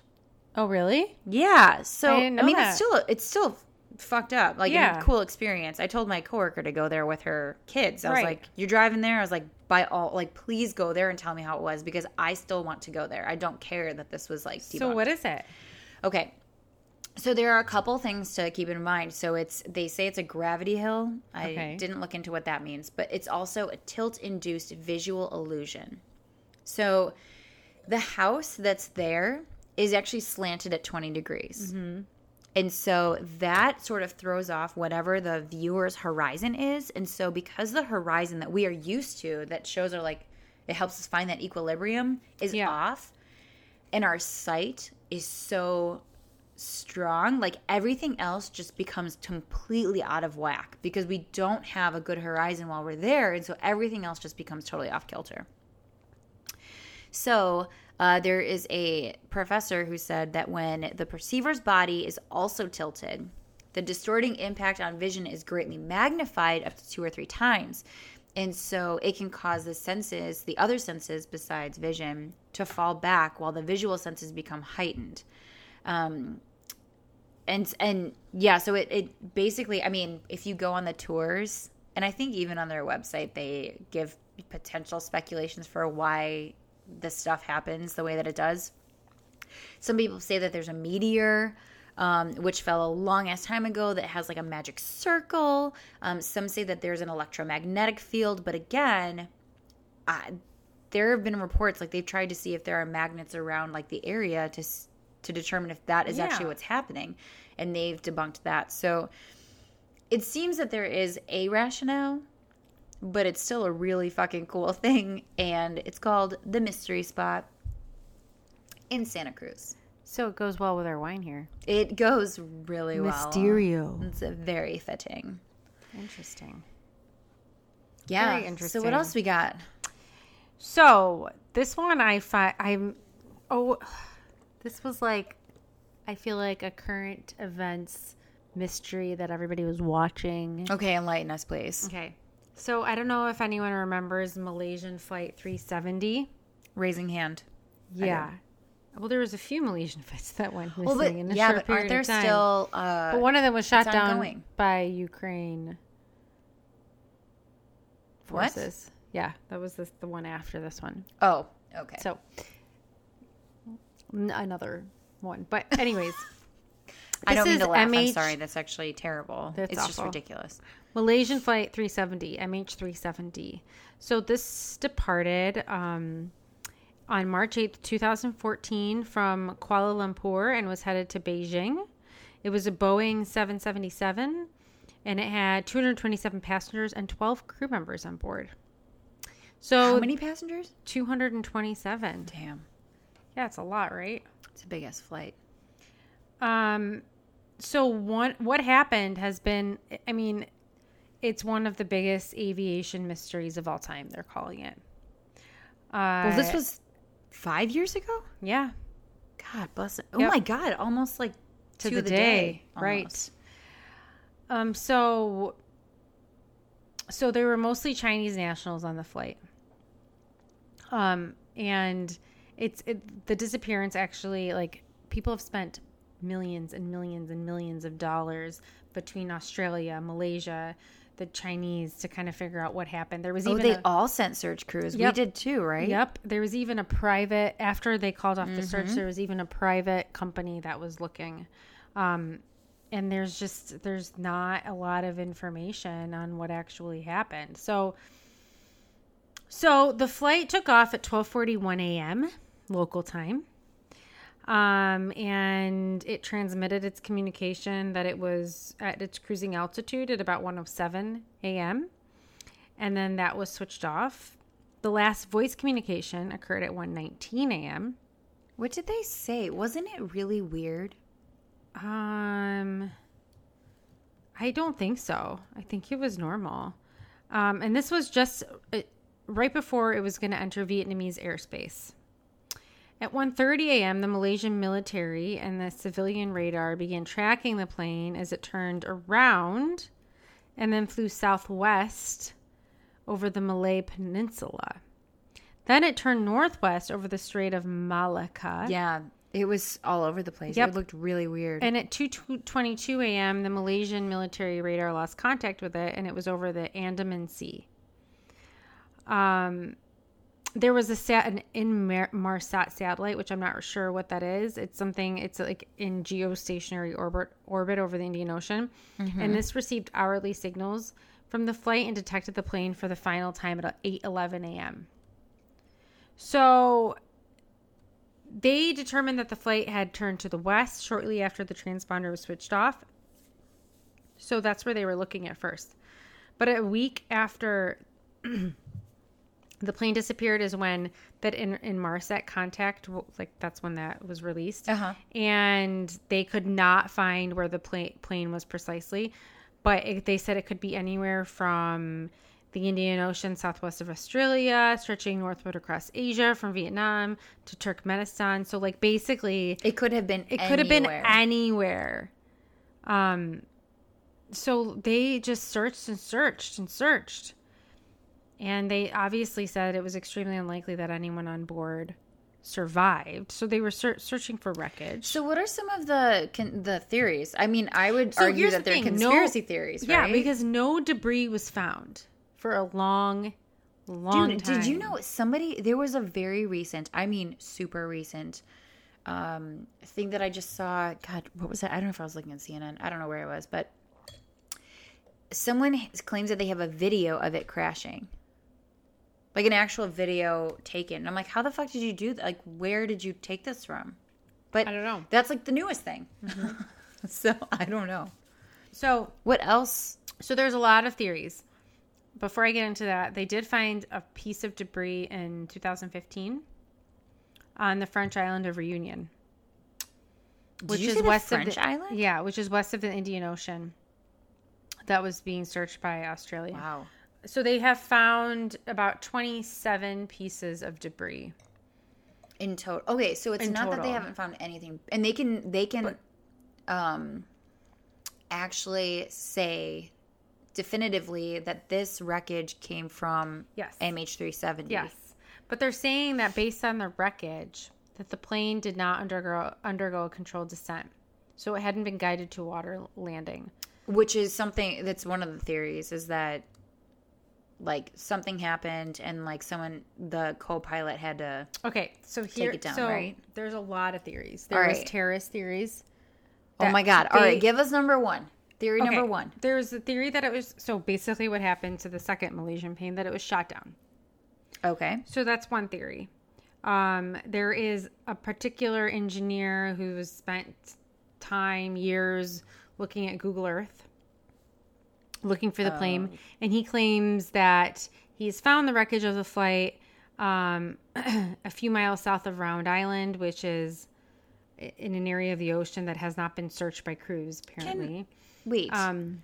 Oh, really? yeah so I i, mean that. it's still it's still fucked up like Yeah. a cool experience i told my coworker to go there with her kids i was like you're driving there i was like by all like please go there and tell me how it was because i still want to go there i don't care that this was like debunked. So what is it? Okay. So there are a couple things to keep in mind. So it's they say it's a gravity hill. I Okay. didn't look into what that means, but it's also a tilt-induced visual illusion. So the house that's there is actually slanted at 20 degrees. Mm-hmm. And so that sort of throws off whatever the viewer's horizon is. And so because the horizon that we are used to that shows are like it helps us find that equilibrium is Yeah. off and our sight is so strong like everything else just becomes completely out of whack because we don't have a good horizon while we're there and so everything else just becomes totally off kilter so uh, there is a professor who said that when the perceiver's body is also tilted the distorting impact on vision is greatly magnified up to two or three times. And so it can cause the senses the other senses besides vision to fall back while the visual senses become heightened. Um, and and yeah so it, it basically i mean if you go on the tours and i think even on their website they give potential speculations for why this stuff happens the way that it does. Some people say that there's a meteor um, which fell a long ass time ago that has like a magic circle. Um, some say that there's an electromagnetic field but again I, there have been reports like they've tried to see if there are magnets around like the area to to determine if that is actually what's happening and they've debunked that. So it seems that there is a rationale but it's still a really fucking cool thing and it's called the mystery spot in santa cruz So it goes well with our wine here. it goes really well Mysterio. it's very fitting Interesting. yeah Very so what else we got So this one I find I'm oh this was like I feel like a current events mystery that everybody was watching. okay enlighten us please Okay. So I don't know if anyone remembers Malaysian flight 370. raising hand Yeah. Well, there was a few Malaysian flights that went missing well but in a yeah short but aren't period there of time. still uh But one of them was shot down ongoing. by Ukraine What? forces. Yeah, that was this, the one after this one. oh okay So n- another one. But anyways, i don't mean to laugh i'm MH sorry that's actually terrible That's it's just awful. ridiculous Malaysian flight 370, MH370. So this departed um, on March 8th, 2014 from Kuala Lumpur and was headed to Beijing. It was a Boeing 777 and it had 227 passengers and 12 crew members on board. So how many passengers 227. damn Yeah, it's a lot, right? it's a big ass flight Um, so one what happened has been, I mean, it's one of the biggest aviation mysteries of all time. They're calling it. Uh, well this was five years ago yeah, god bless it oh Yep. my god almost like To to, the the, day, day, right. Um, so so there were mostly Chinese nationals on the flight. Um, and it's it, the disappearance actually like people have spent millions and millions and millions of dollars between Australia, Malaysia, the Chinese to kind of figure out what happened. There was even Oh, even they a, all sent search crews. Yep. We did too, right? Yep. There was even a private after they called off the search. There was even a private company that was looking, um, and there's just there's not a lot of information on what actually happened. So, so the flight took off at 12:41 a.m. local time. Um, and it transmitted its communication that it was at its cruising altitude at about 107 a.m. And then that was switched off. The last voice communication occurred at 1:19 a.m. What did they say? Wasn't it really weird? Um, I don't think so. I think it was normal. Um, and this was just uh, right before it was going to enter Vietnamese airspace. At 1:30 a.m., the Malaysian military and the civilian radar began tracking the plane as it turned around and then flew southwest over the Malay Peninsula. Then it turned northwest over the Strait of Malacca. Yeah, it was all over the place. Yep. It looked really weird. And at 2:22 a.m., the Malaysian military radar lost contact with it, and it was over the Andaman Sea. Um, there was a sat an Inmarsat satellite, which I'm not sure what that is. It's something. It's like in geostationary orbit orbit over the Indian Ocean, and mm-hmm. this received hourly signals from the flight and detected the plane for the final time at 8:11 a.m. So they determined that the flight had turned to the west shortly after the transponder was switched off. So that's where they were looking at first. But a week after the plane disappeared is when that in, Inmarsat contact, like that's when that was released. Uh-huh. And they could not find where the plane, plane was precisely. But it, they said it could be anywhere from the Indian Ocean southwest of Australia, stretching northward across Asia from Vietnam to Turkmenistan. So, like, basically, it could have been. it could have been anywhere. anywhere. Um, so they just searched and searched and searched, and they obviously said it was extremely unlikely that anyone on board survived. So they were ser- searching for wreckage. So, what are some of the con- the theories? I mean, I would So argue that the they're thing, no- conspiracy theories, yeah, because no debris was found for a long, long Dude, time. did you know somebody? There was a very recent, I mean, super recent um, thing that I just saw. God, what was that? I don't know if I was looking at CNN. I don't know where I was, but someone claims that they have a video of it crashing, like an actual video taken. And I'm like, how the fuck did you do that? Like, where did you take this from? But I don't know. That's like the newest thing. Mm-hmm. so I don't know. So What else? So there's a lot of theories. Before I get into that, they did find a piece of debris in 2015 on the French island of Reunion, which you is west French of the island? Yeah, which is west of the Indian Ocean. That was being searched by Australia. Wow. So they have found about 27 pieces of debris. in total okay so it's In not that they haven't found anything and they can they can um actually say definitively that this wreckage came from Yes. mh370 Yes. But they're saying that based on the wreckage, that the plane did not undergo undergo a controlled descent. So it hadn't been guided to water landing. which is something that's one of the theories is that like something happened and like someone the co-pilot had to Okay, so here, it down, so right? there's a lot of theories. There All was right. terrorist theories. oh my god all they- right give us number one theory number Okay, one There's a theory that it was so basically what happened to the second Malaysian plane that it was shot down. okay So that's one theory. Um, there is a particular engineer who has spent time, years looking at Google Earth, looking for the plane, and he claims that he's found the wreckage of the flight um, a few miles south of Round Island, which is in an area of the ocean that has not been searched by crews, apparently. wait. Um,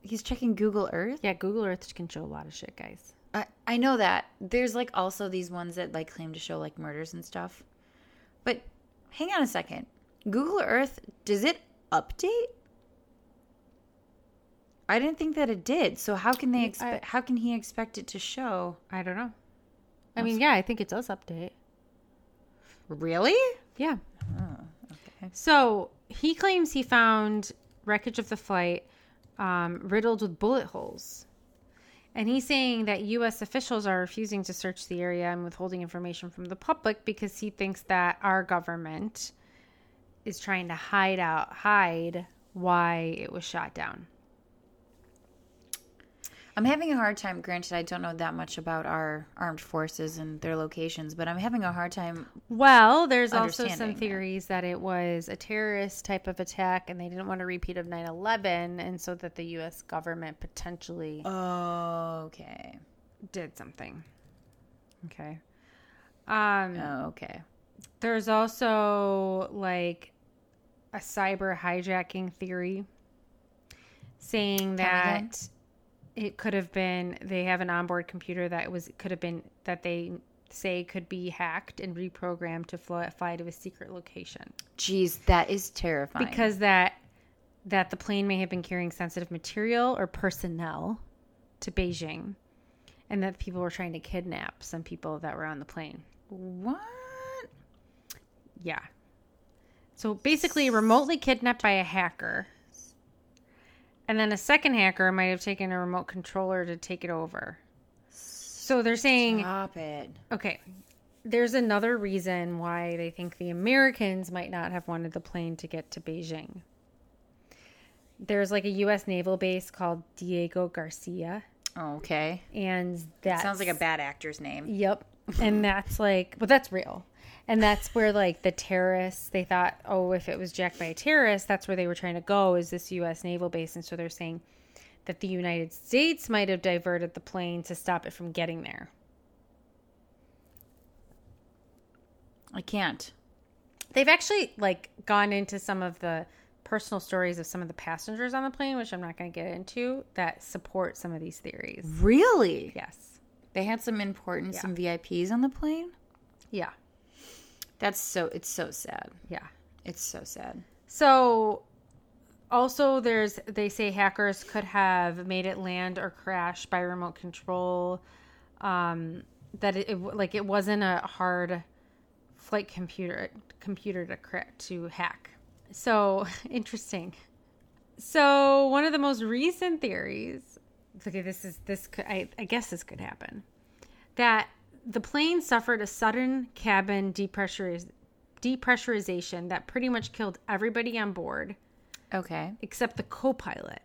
he's checking google earth? Yeah, Google Earth can show a lot of shit, guys. I, I know that. There's like also these ones that like claim to show like murders and stuff. But hang on a second. Google earth does it update I didn't think that it did. So how can they expect? How can he expect it to show? I don't know. I mean, yeah, I think it does update. Really? Yeah. Oh, okay. So he claims he found wreckage of the flight um, riddled with bullet holes. And he's saying that U.S. officials are refusing to search the area and withholding information from the public because he thinks that our government is trying to hide out, hide why it was shot down. I'm having a hard time. Granted, I don't know that much about our armed forces and their locations, but I'm having a hard time. Well, there's also some Understanding that. theories that it was a terrorist type of attack and they didn't want a repeat of 9 11, and so that the U.S. government potentially Okay. did something. Okay. Um, Okay. there's also like a cyber hijacking theory saying that it could have been they have an onboard computer that was could have been that they say could be hacked and reprogrammed to fly, fly to a secret location Jeez, that is terrifying. because that that the plane may have been carrying sensitive material or personnel to Beijing and that people were trying to kidnap some people that were on the plane. what? Yeah. So basically remotely kidnapped by a hacker. And then a second hacker might have taken a remote controller to take it over. So they're saying Stop it. Okay. There's another reason why they think the Americans might not have wanted the plane to get to Beijing. There's like a U.S. naval base called Diego Garcia, Okay. and that Sounds like a bad actor's name. Yep. And that's like, but that's real. And that's where like the terrorists, they thought, oh, if it was jacked by a terrorist, that's where they were trying to go is this U.S. naval base. And so they're saying that the United States might have diverted the plane to stop it from getting there. I can't. They've actually like gone into some of the personal stories of some of the passengers on the plane, which I'm not going to get into, that support some of these theories. Really? Yes. They had some important, Yeah. some VIPs on the plane. Yeah. That's so. It's so sad. Yeah. It's so sad. So also there's they say hackers could have made it land or crash by remote control um that it, it like it wasn't a hard flight computer computer to cra- to hack. So interesting. So one of the most recent theories okay this is this could I, I guess this could happen that the plane suffered a sudden cabin depressuriz- depressurization that pretty much killed everybody on board Okay. except the co pilot,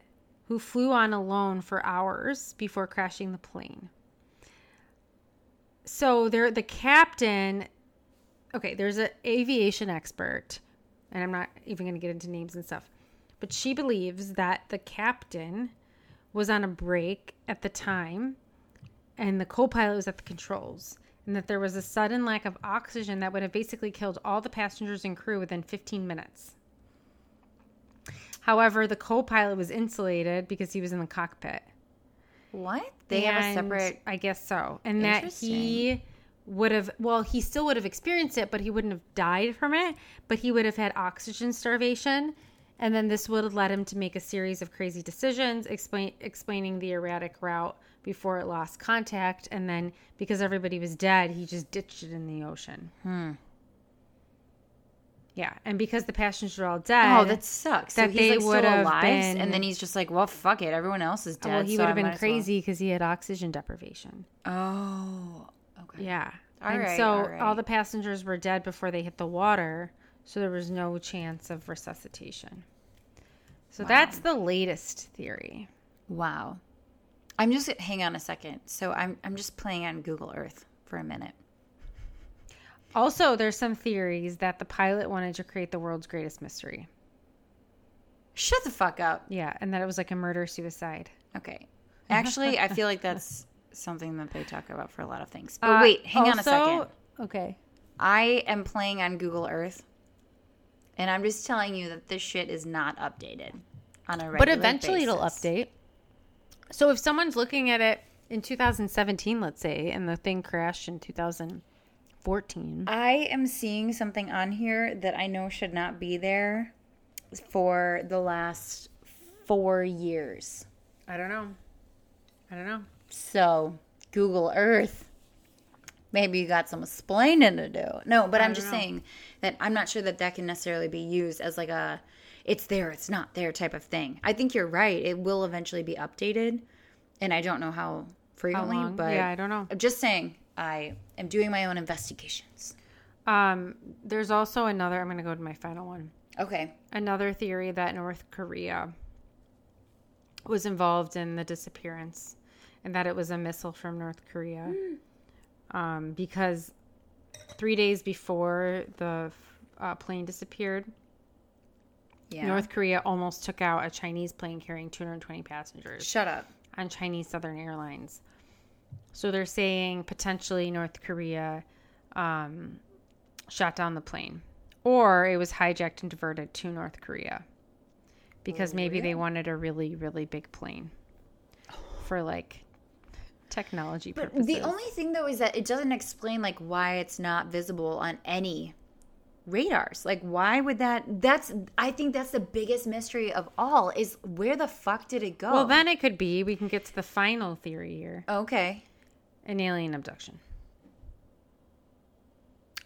who flew on alone for hours before crashing the plane. So there the captain okay, there's an aviation expert, and I'm not even gonna get into names and stuff, but she believes that the captain was on a break at the time and the co-pilot was at the controls and that there was a sudden lack of oxygen that would have basically killed all the passengers and crew within 15 minutes. However, the co-pilot was insulated because he was in the cockpit. What? They have a separate. I guess so. And that he would have well, he still would have experienced it, but he wouldn't have died from it, but he would have had oxygen starvation. And then this would have led him to make a series of crazy decisions, explain explaining the erratic route before it lost contact, and then because everybody was dead, he just ditched it in the ocean. Hmm. Yeah, and because the passengers are all dead, Oh, that sucks. So that he's they like still would have alive, been- and then he's just like, "Well, fuck it. Everyone else is dead." well, he so would have been crazy because he had oxygen deprivation. Oh, okay. Yeah. All and right, so all all, right. the passengers were dead before they hit the water, so there was no chance of resuscitation. So that's the latest theory. Wow. I'm just hang on a second. So I'm I'm just playing on Google Earth for a minute. Also, there's some theories that the pilot wanted to create the world's greatest mystery. Shut the fuck up. Yeah, and that it was like a murder suicide. Okay. Actually, I feel like that's something that they talk about for a lot of things. But Uh, wait, hang on a second. Okay. I am playing on Google Earth, and I'm just telling you that this shit is not updated on a regular basis. But eventually it'll update. So if someone's looking at it in 2017, let's say, and the thing crashed in 2014, I am seeing something on here that I know should not be there for the last four years. I don't know. I don't know. So, Google Earth. Maybe you got some explaining to do. No, but I'm just know. saying that I'm not sure that that can necessarily be used as like a it's there, it's not there type of thing. I think you're right. It will eventually be updated, and I don't know how How frequently, long? but yeah, I don't know. I'm just saying I am doing my own investigations. Um, there's also another. I'm going to go to my final one. Okay. Another theory that North Korea was involved in the disappearance, and that it was a missile from North Korea. Um, because three days before the uh, plane disappeared, Yeah. North Korea almost took out a Chinese plane carrying 220 passengers. Shut up. on Chinese Southern Airlines. So they're saying potentially North Korea um, shot down the plane, or it was hijacked and diverted to North Korea because maybe they wanted a really, really big plane for like technology But purposes. the only thing though is that it doesn't explain like why it's not visible on any radars. Like why would that that's I think that's the biggest mystery of all is where the fuck did it go? well, then it could be we can get to the final theory here: Okay. an alien abduction.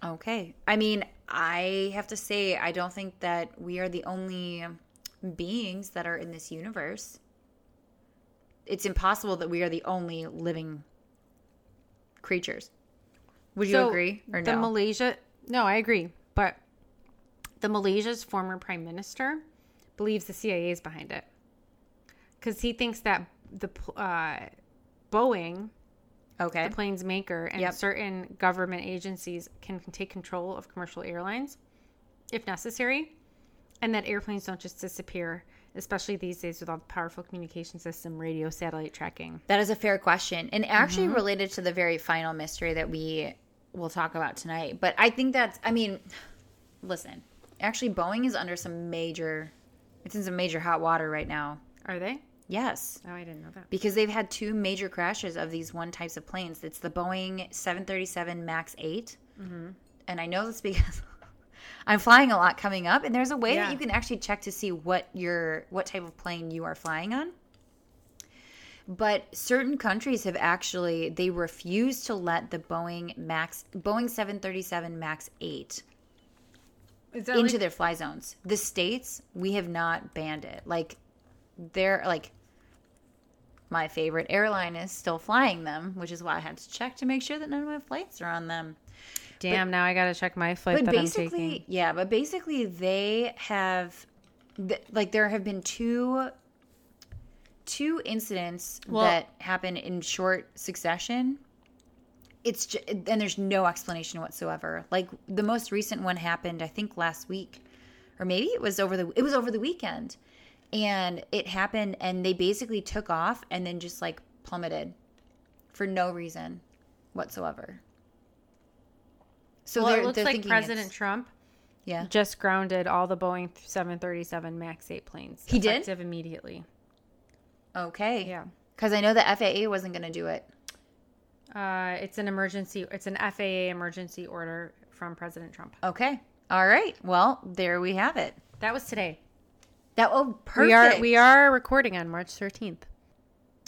Okay. I mean, I have to say I don't think that we are the only beings that are in this universe. It's impossible that we are the only living creatures. Would you So, agree or the no? Malaysia, no, I agree. But the Malaysia's former prime minister believes the CIA is behind it because he thinks that the uh, Boeing, okay. the plane's maker, and Yep. certain government agencies can, can take control of commercial airlines if necessary, and that airplanes don't just disappear. Especially these days with all the powerful communication system, radio, satellite tracking. That is a fair question, and actually Mm-hmm. related to the very final mystery that we will talk about tonight. But I think that's, I mean, listen, actually, Boeing is under some major, it's in some major hot water right now. Are they? Yes, Oh, I didn't know that. because they've had two major crashes of these one types of planes. It's the Boeing 737 Max 8, Mm-hmm. and I know this because I'm flying a lot coming up, and there's a way Yeah. that you can actually check to see what your what type of plane you are flying on. But certain countries have actually they refuse to let the Boeing Max Boeing 737 Max 8 into like- their fly zones. The states, we have not banned it. Like they're like my favorite airline is still flying them, which is why I had to check to make sure that none of my flights are on them. Damn, now I got to check my flight But that I'm basically, taking. yeah, but basically they have th- like there have been two two incidents Well- that happen in short succession. It's just, and there's no explanation whatsoever. Like the most recent one happened, I think last week, or maybe it was over the it was over the weekend, and it happened, and they basically took off and then just like plummeted for no reason whatsoever. So well, they're, it looks they're like President Trump yeah. just grounded all the Boeing 737 MAX 8 planes. He did? immediately. Okay. Yeah. Because I know the FAA wasn't going to do it. Uh, it's an emergency. It's an FAA emergency order from President Trump. Okay. All right. Well, there we have it. That was today. That oh perfect. We are we are recording on March 13th.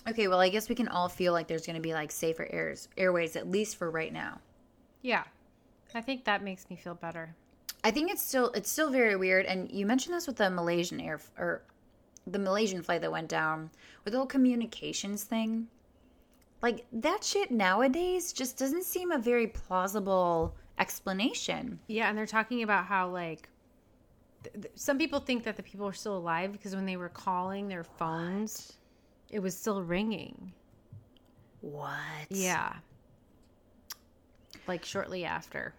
okay. Well, I guess we can all feel like there's going to be like safer airs airways at least for right now. Yeah, I think that makes me feel better. I think it's still it's still very weird. And you mentioned this with the Malaysian air or the Malaysian flight that went down with the whole communications thing. Like that shit nowadays just doesn't seem a very plausible explanation. Yeah, and they're talking about how like th- th- some people think that the people are still alive because when they were calling their phones, it was still ringing. What? Yeah. Like shortly after.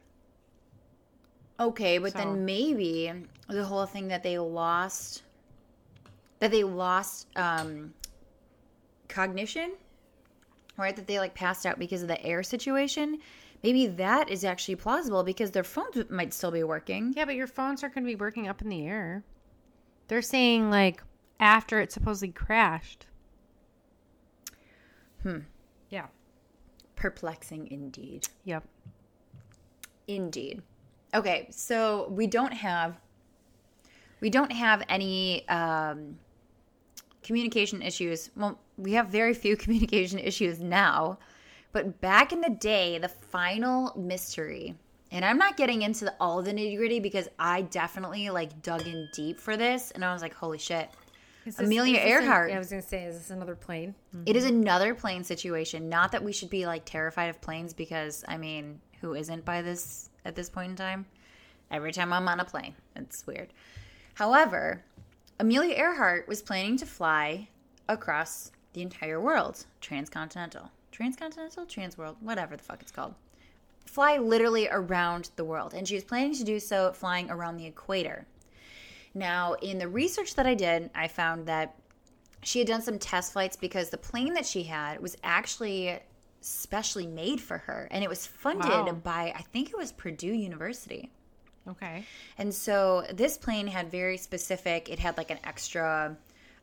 Okay, but So- then maybe the whole thing that they lost that they lost um cognition, right? That they like passed out because of the air situation. Maybe that is actually plausible because their phones might still be working. Yeah, but your phones aren't going to be working up in the air. They're saying like after it supposedly crashed. Hmm. Yeah. Perplexing indeed. Yep. Indeed. Okay, so we don't have we don't have any um communication issues. Well, we have very few communication issues now, but back in the day, the final mystery, and I'm not getting into the, all the nitty gritty because I definitely like dug in deep for this, and I was like, holy shit. This- Amelia an- Earhart. yeah, I was going to say, is this another plane? It is another plane situation. Not that we should be like terrified of planes because I mean, who isn't by this at this point in time? Every time I'm on a plane, it's weird. However, Amelia Earhart was planning to fly across the entire world, transcontinental, transcontinental, transworld, whatever the fuck it's called. Fly literally around the world, and she was planning to do so flying around the equator. Now, in the research that I did, I found that she had done some test flights because the plane that she had was actually specially made for her and it was funded Wow. by I think it was Purdue University. Okay. And so this plane had very specific it had like an extra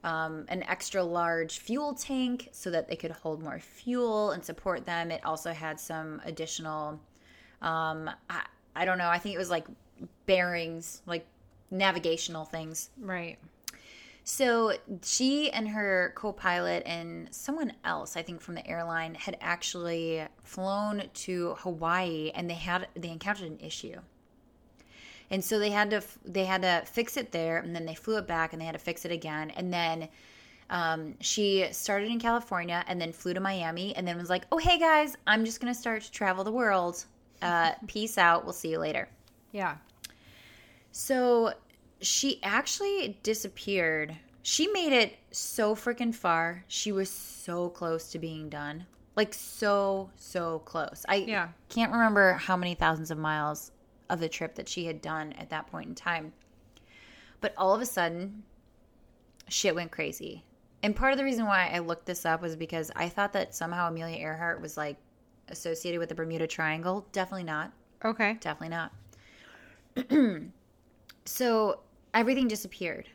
um, an extra large fuel tank so that they could hold more fuel and support them. It also had some additional um, I, I don't know, I think it was like bearings, like navigational things. Right. So she and her co-pilot and someone else, I think from the airline, had actually flown to Hawaii, and they had they encountered an issue, and so they had to they had to fix it there, and then they flew it back, and they had to fix it again, and then. Um, she started in California and then flew to Miami and then was like, "Oh hey guys, I'm just gonna start to travel the world. Uh, peace out. We'll see you later." Yeah. So she actually disappeared. She made it so freaking far. She was so close to being done. Like so, so close. I Yeah. can't remember how many thousands of miles of the trip that she had done at that point in time. But all of a sudden, shit went crazy. And part of the reason why I looked this up was because I thought that somehow Amelia Earhart was like associated with the Bermuda Triangle. Definitely not. Okay. Definitely not. so everything disappeared.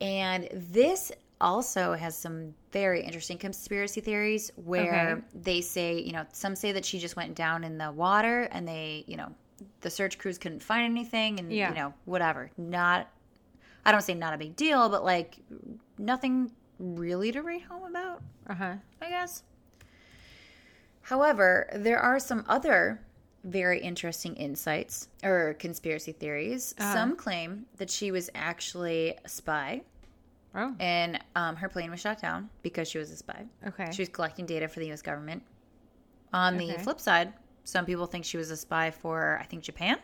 And this also has some very interesting conspiracy theories where Okay. they say, you know, some say that she just went down in the water and they, you know, the search crews couldn't find anything and, Yeah. you know, whatever. Not, I don't say not a big deal, but like nothing really to write home about. Uh huh. I guess. However, there are some other very interesting insights or conspiracy theories. Uh-huh. Some claim that she was actually a spy Oh. and um, her plane was shot down because she was a spy. Okay. She was collecting data for the US government. On the flip side, some people think she was a spy for, I think, Japan.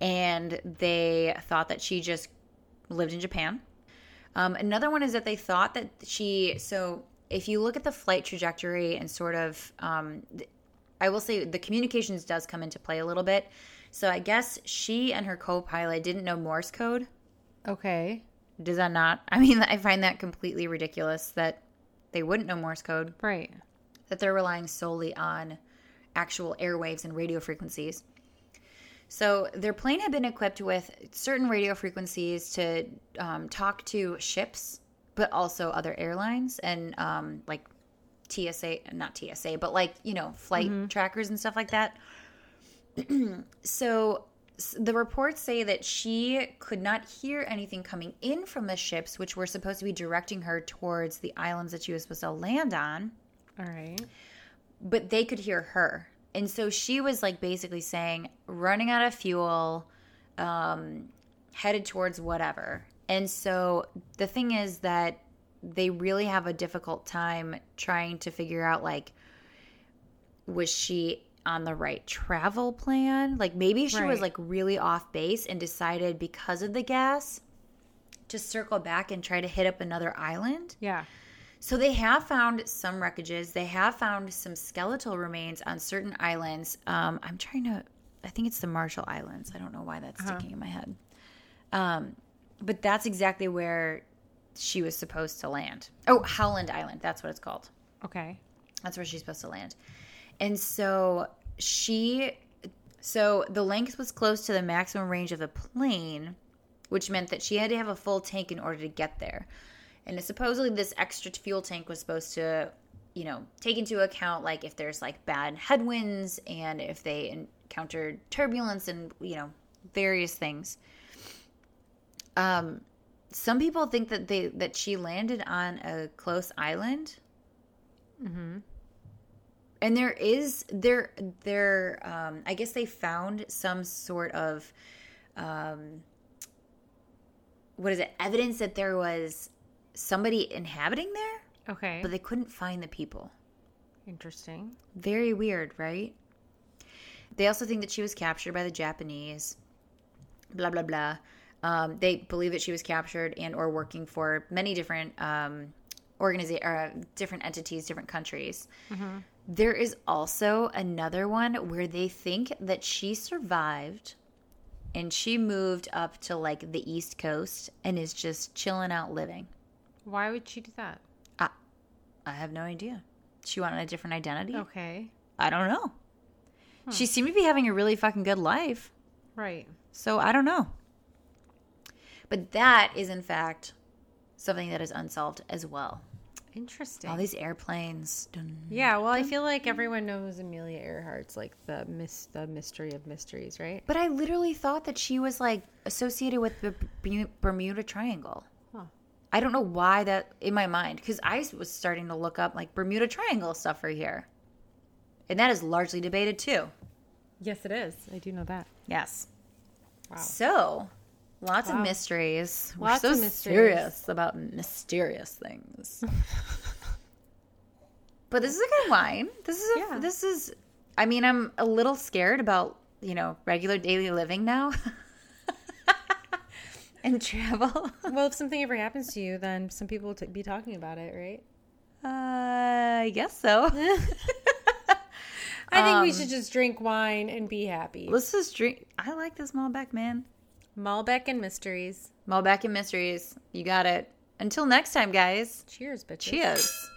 And they thought that she just lived in Japan. Um, another one is that they thought that she, so if you look at the flight trajectory and sort of, um, I will say the communications does come into play a little bit. So I guess she and her co pilot didn't know Morse code. Okay. Does that not? I mean, I find that completely ridiculous that they wouldn't know Morse code, Right. That they're relying solely on actual airwaves and radio frequencies. So their plane had been equipped with certain radio frequencies to um, talk to ships, but also other airlines and um, like TSA, not TSA, but like, you know, flight trackers and stuff like that. so the reports say that she could not hear anything coming in from the ships, which were supposed to be directing her towards the islands that she was supposed to land on All right. but they could hear her. And so she was like basically saying, running out of fuel, um, headed towards whatever. And so the thing is that they really have a difficult time trying to figure out like, was she on the right travel plan? Like maybe she was like really off base and decided because of the gas to circle back and try to hit up another island. Yeah. So they have found some wreckages. They have found some skeletal remains on certain islands. Um, I'm trying to. I think it's the Marshall Islands. I don't know why that's sticking in my head. Um, but that's exactly where she was supposed to land. Oh, Howland Island. That's what it's called. Okay. That's where she's supposed to land. And so she, so the length was close to the maximum range of the plane, which meant that she had to have a full tank in order to get there. And supposedly, this extra fuel tank was supposed to, you know, take into account like if there's like bad headwinds and if they encountered turbulence and, you know, various things. Um, some people think that they that she landed on a close island. Mm-hmm. And there is there there um, I guess they found some sort of um, what is it evidence that there was somebody inhabiting there, Okay. but they couldn't find the people. Interesting. Very weird, right? They also think that she was captured by the Japanese. Blah blah blah. Um, they believe that she was captured and or working for many different um, organiza- or different entities, different countries. There is also another one where they think that she survived and she moved up to like the East Coast and is just chilling out living. Why would she do that? I, I have no idea. She wanted a different identity. Okay. I don't know. Hmm. She seemed to be having a really fucking good life. Right. So I don't know. But that is, in fact, something that is unsolved as well. Interesting. All these airplanes. dun- yeah, well, I feel like everyone knows Amelia Earhart's like the mis- the mystery of mysteries, right? But I literally thought that she was like associated with the Bermu- Bermuda Triangle. I don't know why that in my mind because I was starting to look up like Bermuda Triangle stuff right here, and that is largely debated too. Yes, it is. I do know that. Yes. Wow. So, lots Wow. of mysteries. We're Lots so of mysteries. serious about mysterious things. but this is a good wine. This is a, Yeah. this is. I mean, I'm a little scared about you know regular daily living now. and travel. Well, if something ever happens to you, then some people will t- be talking about it, right? Uh, I guess so. I think we Um, should just drink wine and be happy. Let's just drink. I like this Malbec, man. Malbec and mysteries. Malbec and mysteries. You got it. Until next time, guys. Cheers, bitches. Cheers.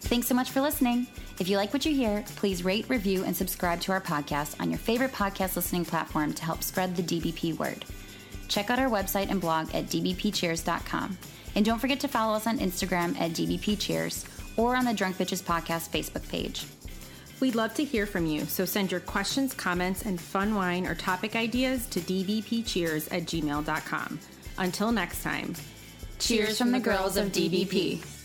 Thanks so much for listening. If you like what you hear, please rate, review, and subscribe to our podcast on your favorite podcast listening platform to help spread the DBP word. Check out our website and blog at dbpcheers.com. And don't forget to follow us on Instagram at dbpcheers or on the Drunk Bitches Podcast Facebook page. We'd love to hear from you, so send your questions, comments, and fun wine or topic ideas to dbpcheers at gmail.com. Until next time, Cheers from the girls of DBP.